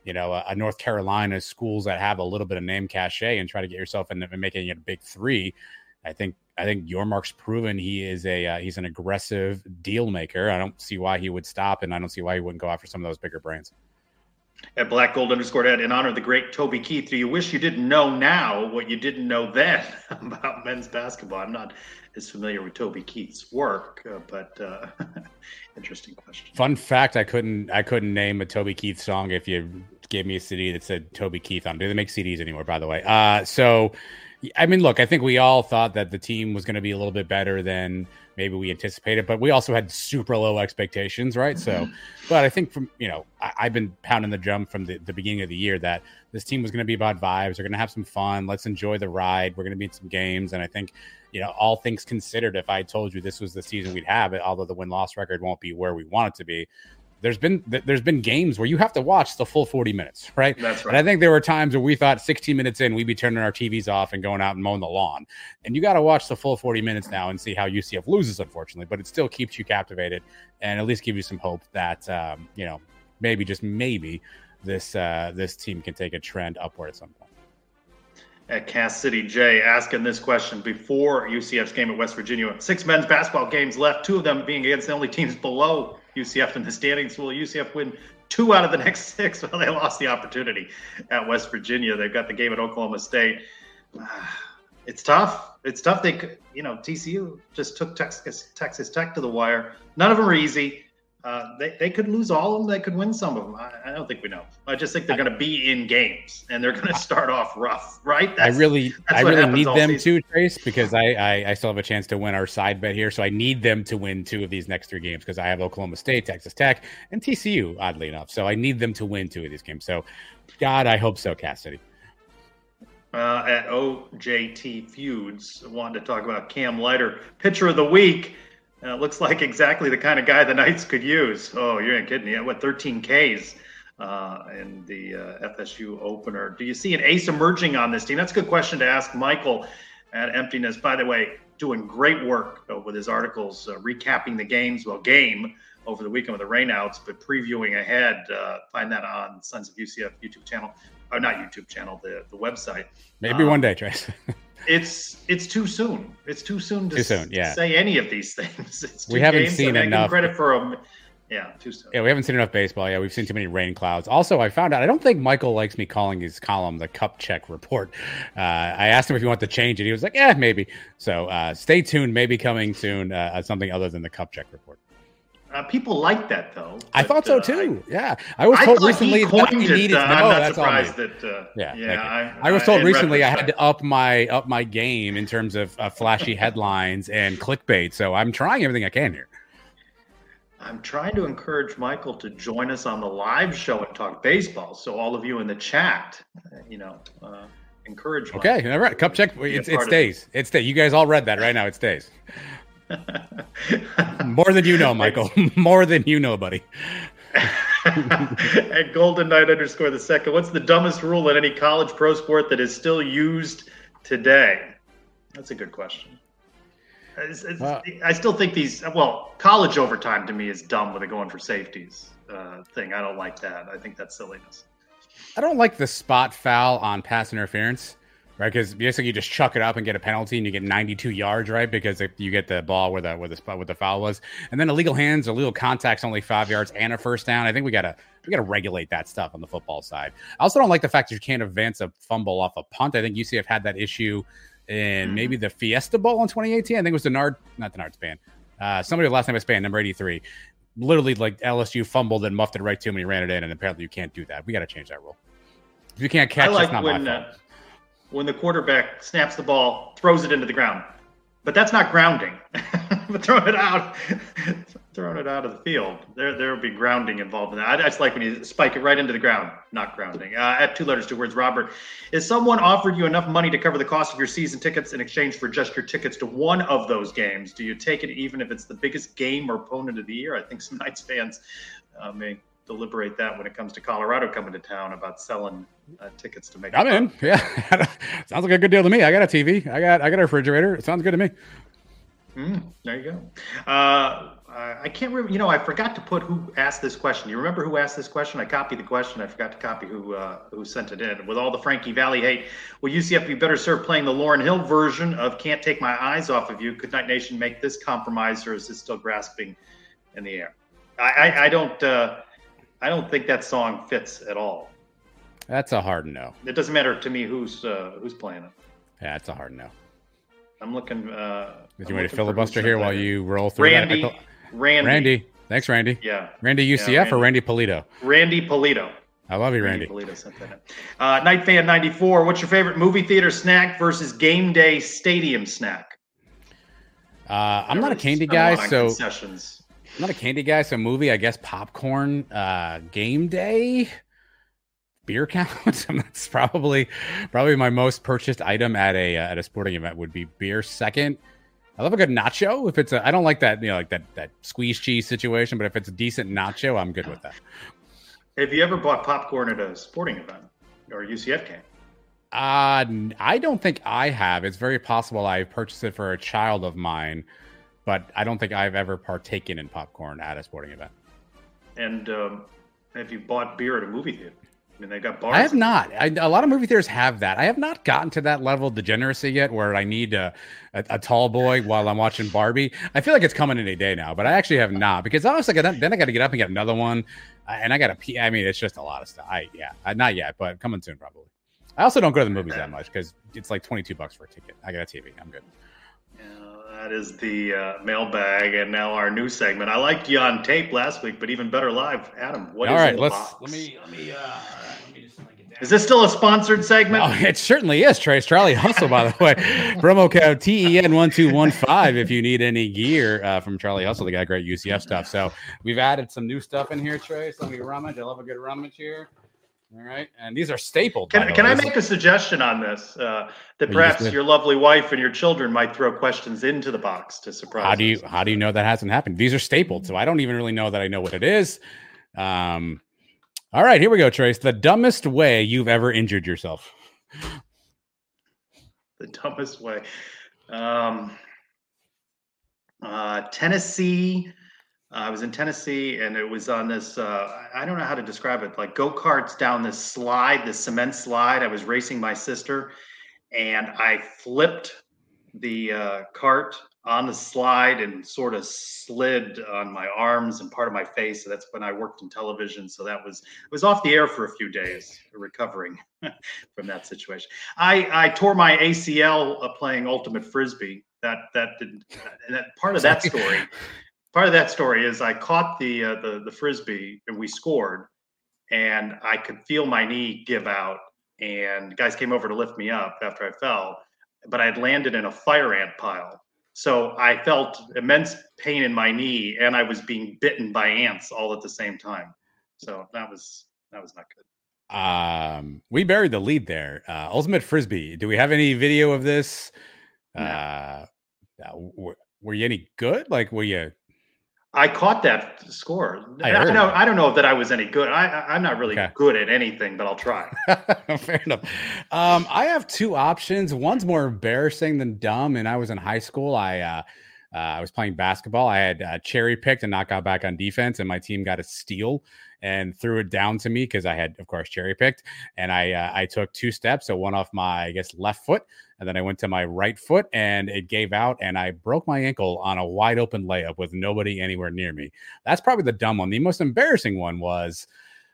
you know, a, a North Carolina schools that have a little bit of name cachet and try to get yourself in and making it a Big Three. I think I think Yormark's proven he is a uh, he's an aggressive deal maker. I don't see why he would stop, and I don't see why he wouldn't go after some of those bigger brands. At Black Gold underscore Ed, in honor of the great Toby Keith, do you wish you didn't know now what you didn't know then [laughs] about men's basketball? I'm not as familiar with Toby Keith's work, uh, but uh, [laughs] interesting question. Fun fact: I couldn't I couldn't name a Toby Keith song if you gave me a CD that said Toby Keith on. Do they make CDs anymore? By the way, uh, so I mean, look, I think we all thought that the team was going to be a little bit better than maybe we anticipated, but we also had super low expectations, right? So, mm-hmm. but I think from, you know, I, have been pounding the drum from the, the beginning of the year that this team was going to be about vibes. They're going to have some fun. Let's enjoy the ride. We're going to be in some games. And I think, you know, all things considered, if I told you this was the season we'd have it, although the win loss record won't be where we want it to be, there's been there's been games where you have to watch the full 40 minutes, right? That's right. And I think there were times where we thought 16 minutes in, we'd be turning our TVs off and going out and mowing the lawn. And you got to watch the full 40 minutes now and see how UCF loses, unfortunately. But it still keeps you captivated and at least give you some hope that um, you know maybe just maybe this uh, this team can take a trend upward at some point. At Cass City J asking this question before UCF's game at West Virginia. Six men's basketball games left, two of them being against the only teams below UCF in the standings. Will UCF win two out of the [laughs] next six? Well, they lost the opportunity at West Virginia. They've got the game at Oklahoma State. [sighs] It's tough. It's tough. They, you know, TCU just took Texas Texas Tech to the wire. None of them are easy. Uh, they, they could lose all of them. They could win some of them. I, I don't think we know. I just think they're going to be in games and they're going to start off rough, right? I really, I really need them season. to Trace because I, I, I still have a chance to win our side bet here. So I need them to win two of these next three games because I have Oklahoma State, Texas Tech, and TCU. Oddly enough, so I need them to win two of these games. So, God, I hope so, Cassidy. uh, at OJT Feuds. Wanted to talk about Cam Leiter, pitcher of the week. Uh, looks like exactly the kind of guy the Knights could use. Oh, you ain't kidding. Had what 13 Ks uh, in the uh, FSU opener. Do you see an ace emerging on this team? That's a good question to ask Michael at Emptiness. By the way, doing great work uh, with his articles, uh, recapping the games, well, game over the weekend with the rainouts, but previewing ahead. Uh, find that on Sons of UCF YouTube channel, or not YouTube channel, the the website. Maybe Um, one day, Trace. [laughs] It's it's too soon. It's too soon to Too soon, yeah. say any of these [laughs] things. It's We haven't seen I mean, I give enough. credit for them. Yeah, too soon. Yeah, we haven't seen enough baseball. Yeah, we've seen too many rain clouds. Also, I found out I don't think Michael likes me calling his column the Cup Check Report. Uh, I asked him if he wanted to change it. He was like, "Yeah, maybe." So uh, stay tuned. Maybe coming soon. Uh, something other than the Cup Check Report. Uh, people like that though. I but, thought so uh, too. yeah, I was told thought recently that I needed uh, to I'm not surprised that. Uh, Yeah, yeah. I, I was told recently I had to up my up my game in terms of uh, flashy headlines and clickbait. So I'm trying everything I can here. I'm trying to encourage Michael to join us on the live show and talk baseball. So all of you in the chat, you know, uh, encourage. Michael. Okay, all right. Cup check. It's, it stays. It stays. You guys all read that right now. It stays. More than you know, Michael. [laughs] More than you know, buddy. [laughs] At Golden Knight underscore the second, what's the dumbest rule in any college pro sport that is still used today? That's a good question. It's- it's- Uh, I still think these, well, college overtime to me is dumb with it going for safeties uh, thing. I don't like that. I think that's silliness. I don't like the spot foul on pass interference right? Because basically you just chuck it up and get a penalty, and you get 92 yards, right? Because if you get the ball where the where the spot where the foul was, and then illegal hands, illegal contacts, only five yards and a first down. I think we gotta we gotta regulate that stuff on the football side. I also don't like the fact that you can't advance a fumble off a punt. I think UCF had that issue in maybe the Fiesta Bowl in 2018. I think it was Denard, not Denard's band. Uh, somebody last name was band number 83. Literally, like LSU fumbled and muffed it right to him, and he ran it in. And apparently, you can't do that. We got to change that rule. If you can't catch, I like it's not when my fault. uh, when the quarterback snaps the ball, throws it into the ground, but that's not grounding. [laughs] but throwing it out, [laughs] throwing it out of the field, there there will be grounding involved in that. I just like when you spike it right into the ground, not grounding. Uh, at two letters, two words. Robert, is someone offered you enough money to cover the cost of your season tickets in exchange for just your tickets to one of those games? Do you take it even if it's the biggest game or opponent of the year? I think some Knights fans uh, may deliberate that when it comes to Colorado coming to town about selling uh, tickets to make. I'm in. Yeah, [laughs] sounds like a good deal to me. I got a TV. I got I got a refrigerator. It sounds good to me. Mm, there you go. Uh, I I can't remember. You know, I forgot to put who asked this question. You remember who asked this question? I copied the question. I forgot to copy who uh, who sent it in. With all the Frankie Valli hate, will UCF be better served playing the Lauryn Hill version of "Can't Take My Eyes Off of You"? Could Knight Nation make this compromise, or is it still grasping in the air? I, I, I don't. Uh, I don't think that song fits at all. That's a hard no. It doesn't matter to me who's uh, who's playing it. Yeah, it's a hard no. I'm looking. Uh, Did you want to filibuster here while you roll through Randy, that? Randy, Randy. Thanks, Randy. Yeah. Randy Yeah, UCF or Randy. Randy Polito? Randy Polito. I love you, Randy. Polito sent that in. Uh, Knight Fan 94. What's your favorite movie theater snack versus game day stadium snack? Uh, I'm not a candy Spend a guy, so concessions. I'm not a candy guy. So movie, I guess popcorn. Uh, game day, beer count. [laughs] that's probably probably my most purchased item at a uh, at a sporting event would be beer. Second, I love a good nacho. If it's a, I don't like that you know like that that squeeze cheese situation, but if it's a decent nacho, I'm good with that. Have you ever bought popcorn at a sporting event or UCF game? Uh, I don't think I have. It's very possible I purchased it for a child of mine, but I don't think I've ever partaken in popcorn at a sporting event. And um, have you bought beer at a movie theater? I mean, they got bars. I have not. I, a lot of movie theaters have that. I have not gotten to that level of degeneracy yet, where I need a, a, a tall boy while I'm watching Barbie. I feel like it's coming any day now, but I actually have not because honestly, then then I got to get up and get another one, and I got to pee. I mean, it's just a lot of stuff. I yeah, not yet, but coming soon probably. I also don't go to the movies that much because it's like 22 bucks for a ticket. I got a TV. I'm good. That is the uh, mailbag, and now our new segment. I liked you on tape last week, but even better live. Adam, what is All right, in the let's box? let me let me uh Is this still a sponsored segment? Oh, it certainly is, Trace. Charlie Hustle, by the way. [laughs] Promo code E TEN1215 if you need any gear uh, from Charlie Hustle. They got great UCF stuff. So we've added some new stuff in here, Trace. Let me rummage. I love a good rummage here. All right. And these are stapled. Can, can. I make a suggestion on this? Uh, that you just perhaps did. your lovely wife and your children might throw questions into the box to surprise. How do you us. how do you know that hasn't happened? These are stapled, so I don't even really know that I know what it is. Um, all right, here we go, Trace. The dumbest way you've ever injured yourself. [laughs] the dumbest way. Um, uh, Tennessee. Uh, I was in Tennessee, and it was on this. Uh, I don't know how to describe it. Like go karts down this slide, this cement slide. I was racing my sister, and I flipped the uh, cart on the slide and sort of slid on my arms and part of my face. So that's when I worked in television. So that was I was off the air for a few days, recovering [laughs] from that situation. I I tore my ACL uh, playing ultimate frisbee. That that didn't. And that part of that [laughs] story. Part of that story is I caught the uh, the the frisbee and we scored, and I could feel my knee give out. And guys came over to lift me up after I fell, but I had landed in a fire ant pile. So I felt immense pain in my knee, and I was being bitten by ants all at the same time. So that was that was not good. Um, we buried the lead there. Uh, Ultimate Frisbee. Do we have any video of this? Uh, uh, were, were you any good? Like, were you? I caught that score. I I, don't. I don't know that I was any good. I, I'm not really Okay. good at anything, but I'll try. [laughs] Fair enough. Um, I have two options. One's more embarrassing than dumb. And I was in high school. I uh, Uh, I was playing basketball. I had uh, cherry picked and not got back on defense, and my team got a steal and threw it down to me because I had, of course, cherry picked. And I uh, I took two steps, so one off my I guess left foot, and then I went to my right foot, and it gave out, and I broke my ankle on a wide open layup with nobody anywhere near me. That's probably the dumb one. The most embarrassing one was.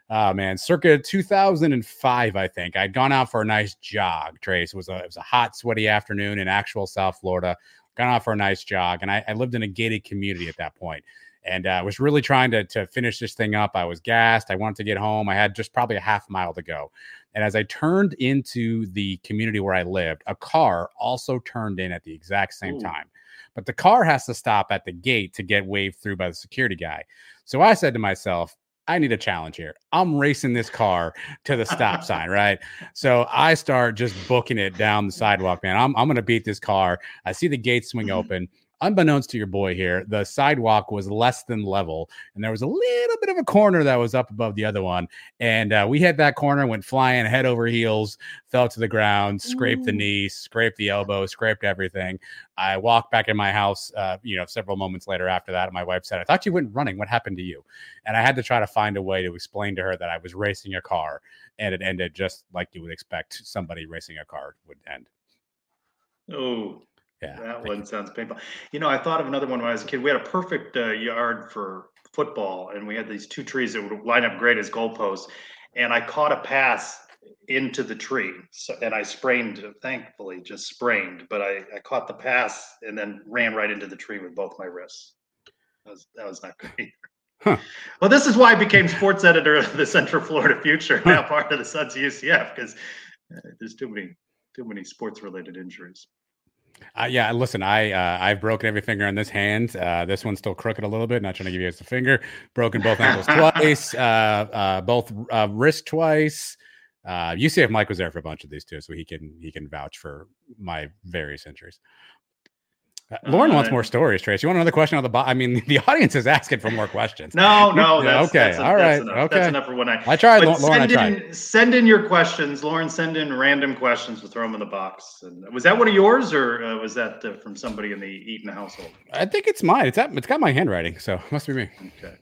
Oh man, circa 2005, I think I'd gone out for a nice jog. Trace it was a it was a hot, sweaty afternoon in actual South Florida. Gone out for a nice jog, and I, I lived in a gated community at that point, and I uh, was really trying to to finish this thing up. I was gassed. I wanted to get home. I had just probably a half mile to go, and as I turned into the community where I lived, a car also turned in at the exact same Ooh. time. But the car has to stop at the gate to get waved through by the security guy. So I said to myself, I need a challenge here. I'm racing this car to the stop [laughs] sign, right? So I start just booking it down the sidewalk, man. I'm, I'm going to beat this car. I see the gate swing mm-hmm. open. Unbeknownst to your boy here, the sidewalk was less than level, and there was a little bit of a corner that was up above the other one. And uh, we hit that corner, went flying head over heels, fell to the ground, scraped the knee, scraped the elbow, scraped everything. I walked back in my house, uh, you know, several moments later after that. And my wife said, I thought you went running. What happened to you? And I had to try to find a way to explain to her that I was racing a car and it ended just like you would expect somebody racing a car would end. Oh, yeah, that one sounds painful. You know, I thought of another one when I was a kid. We had a perfect uh, yard for football, and we had these two trees that would line up great as goalposts. And I caught a pass into the tree, so, and I sprained. Thankfully, just sprained, but I, I caught the pass and then ran right into the tree with both my wrists. That was that was not [laughs] good. Huh. Well, this is why I became sports editor of the Central Florida Future, now part of the Sons UCF, because uh, there's too many too many sports related injuries. Uh, yeah, listen, I uh, I've broken every finger on this hand. Uh, this one's still crooked a little bit. Not trying to give you guys the finger. Broken both ankles [laughs] twice. Uh, uh, both uh, wrist twice. Uh, UCF Mike was there for a bunch of these too, so he can he can vouch for my various injuries. Uh, Lauren wants Uh, more stories, Trace. You want another question on the bottom? I mean, [laughs] the audience is asking for more questions. No, no, [laughs] that's, okay, that's, all that's enough. okay. That's enough for one night. I tried, But Lauren. I send tried. in, send in your questions, Lauren. Send in random questions. We'll throw them in the box. And was that one of yours, or uh, was that uh, from somebody in the Eaton household? I think it's mine. It's it's got my handwriting, so it must be me. Okay.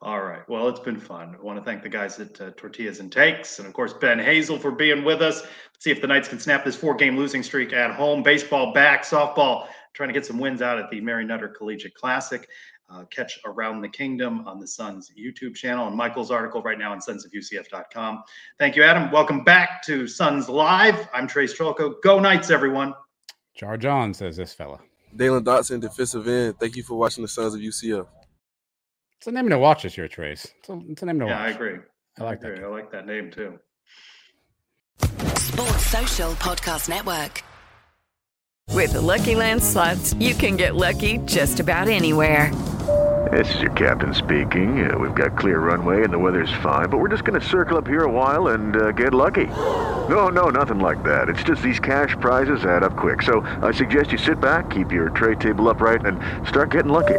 All right. Well, it's been fun. I want to thank the guys at uh, Tortillas and Takes, and of course Ben Hazel for being with us. Let's see if the Knights can snap this four-game losing streak at home. Baseball back, softball trying to get some wins out at the Mary Nutter Collegiate Classic. Uh, catch Around the Kingdom on the Sons YouTube channel and Michael's article right now on sonsofUCF.com. Thank you, Adam. Welcome back to Sons Live. I'm Trace Trylko. Go Knights, everyone. Jar John says this fella. Dalen Dotson, defensive end. Thank you for watching the Sons of UCF. It's a name to watch this year, Trace. It's a, it's a name to Yeah, I watch. agree. I like that. agree. I like that name too. Sports Social Podcast Network. With the Lucky Land slots, you can get lucky just about anywhere. This is your captain speaking. Uh, we've got clear runway and the weather's fine, but we're just going to circle up here a while and uh, get lucky. No, no, nothing like that. It's just these cash prizes add up quick. So I suggest you sit back, keep your tray table upright, and start getting lucky.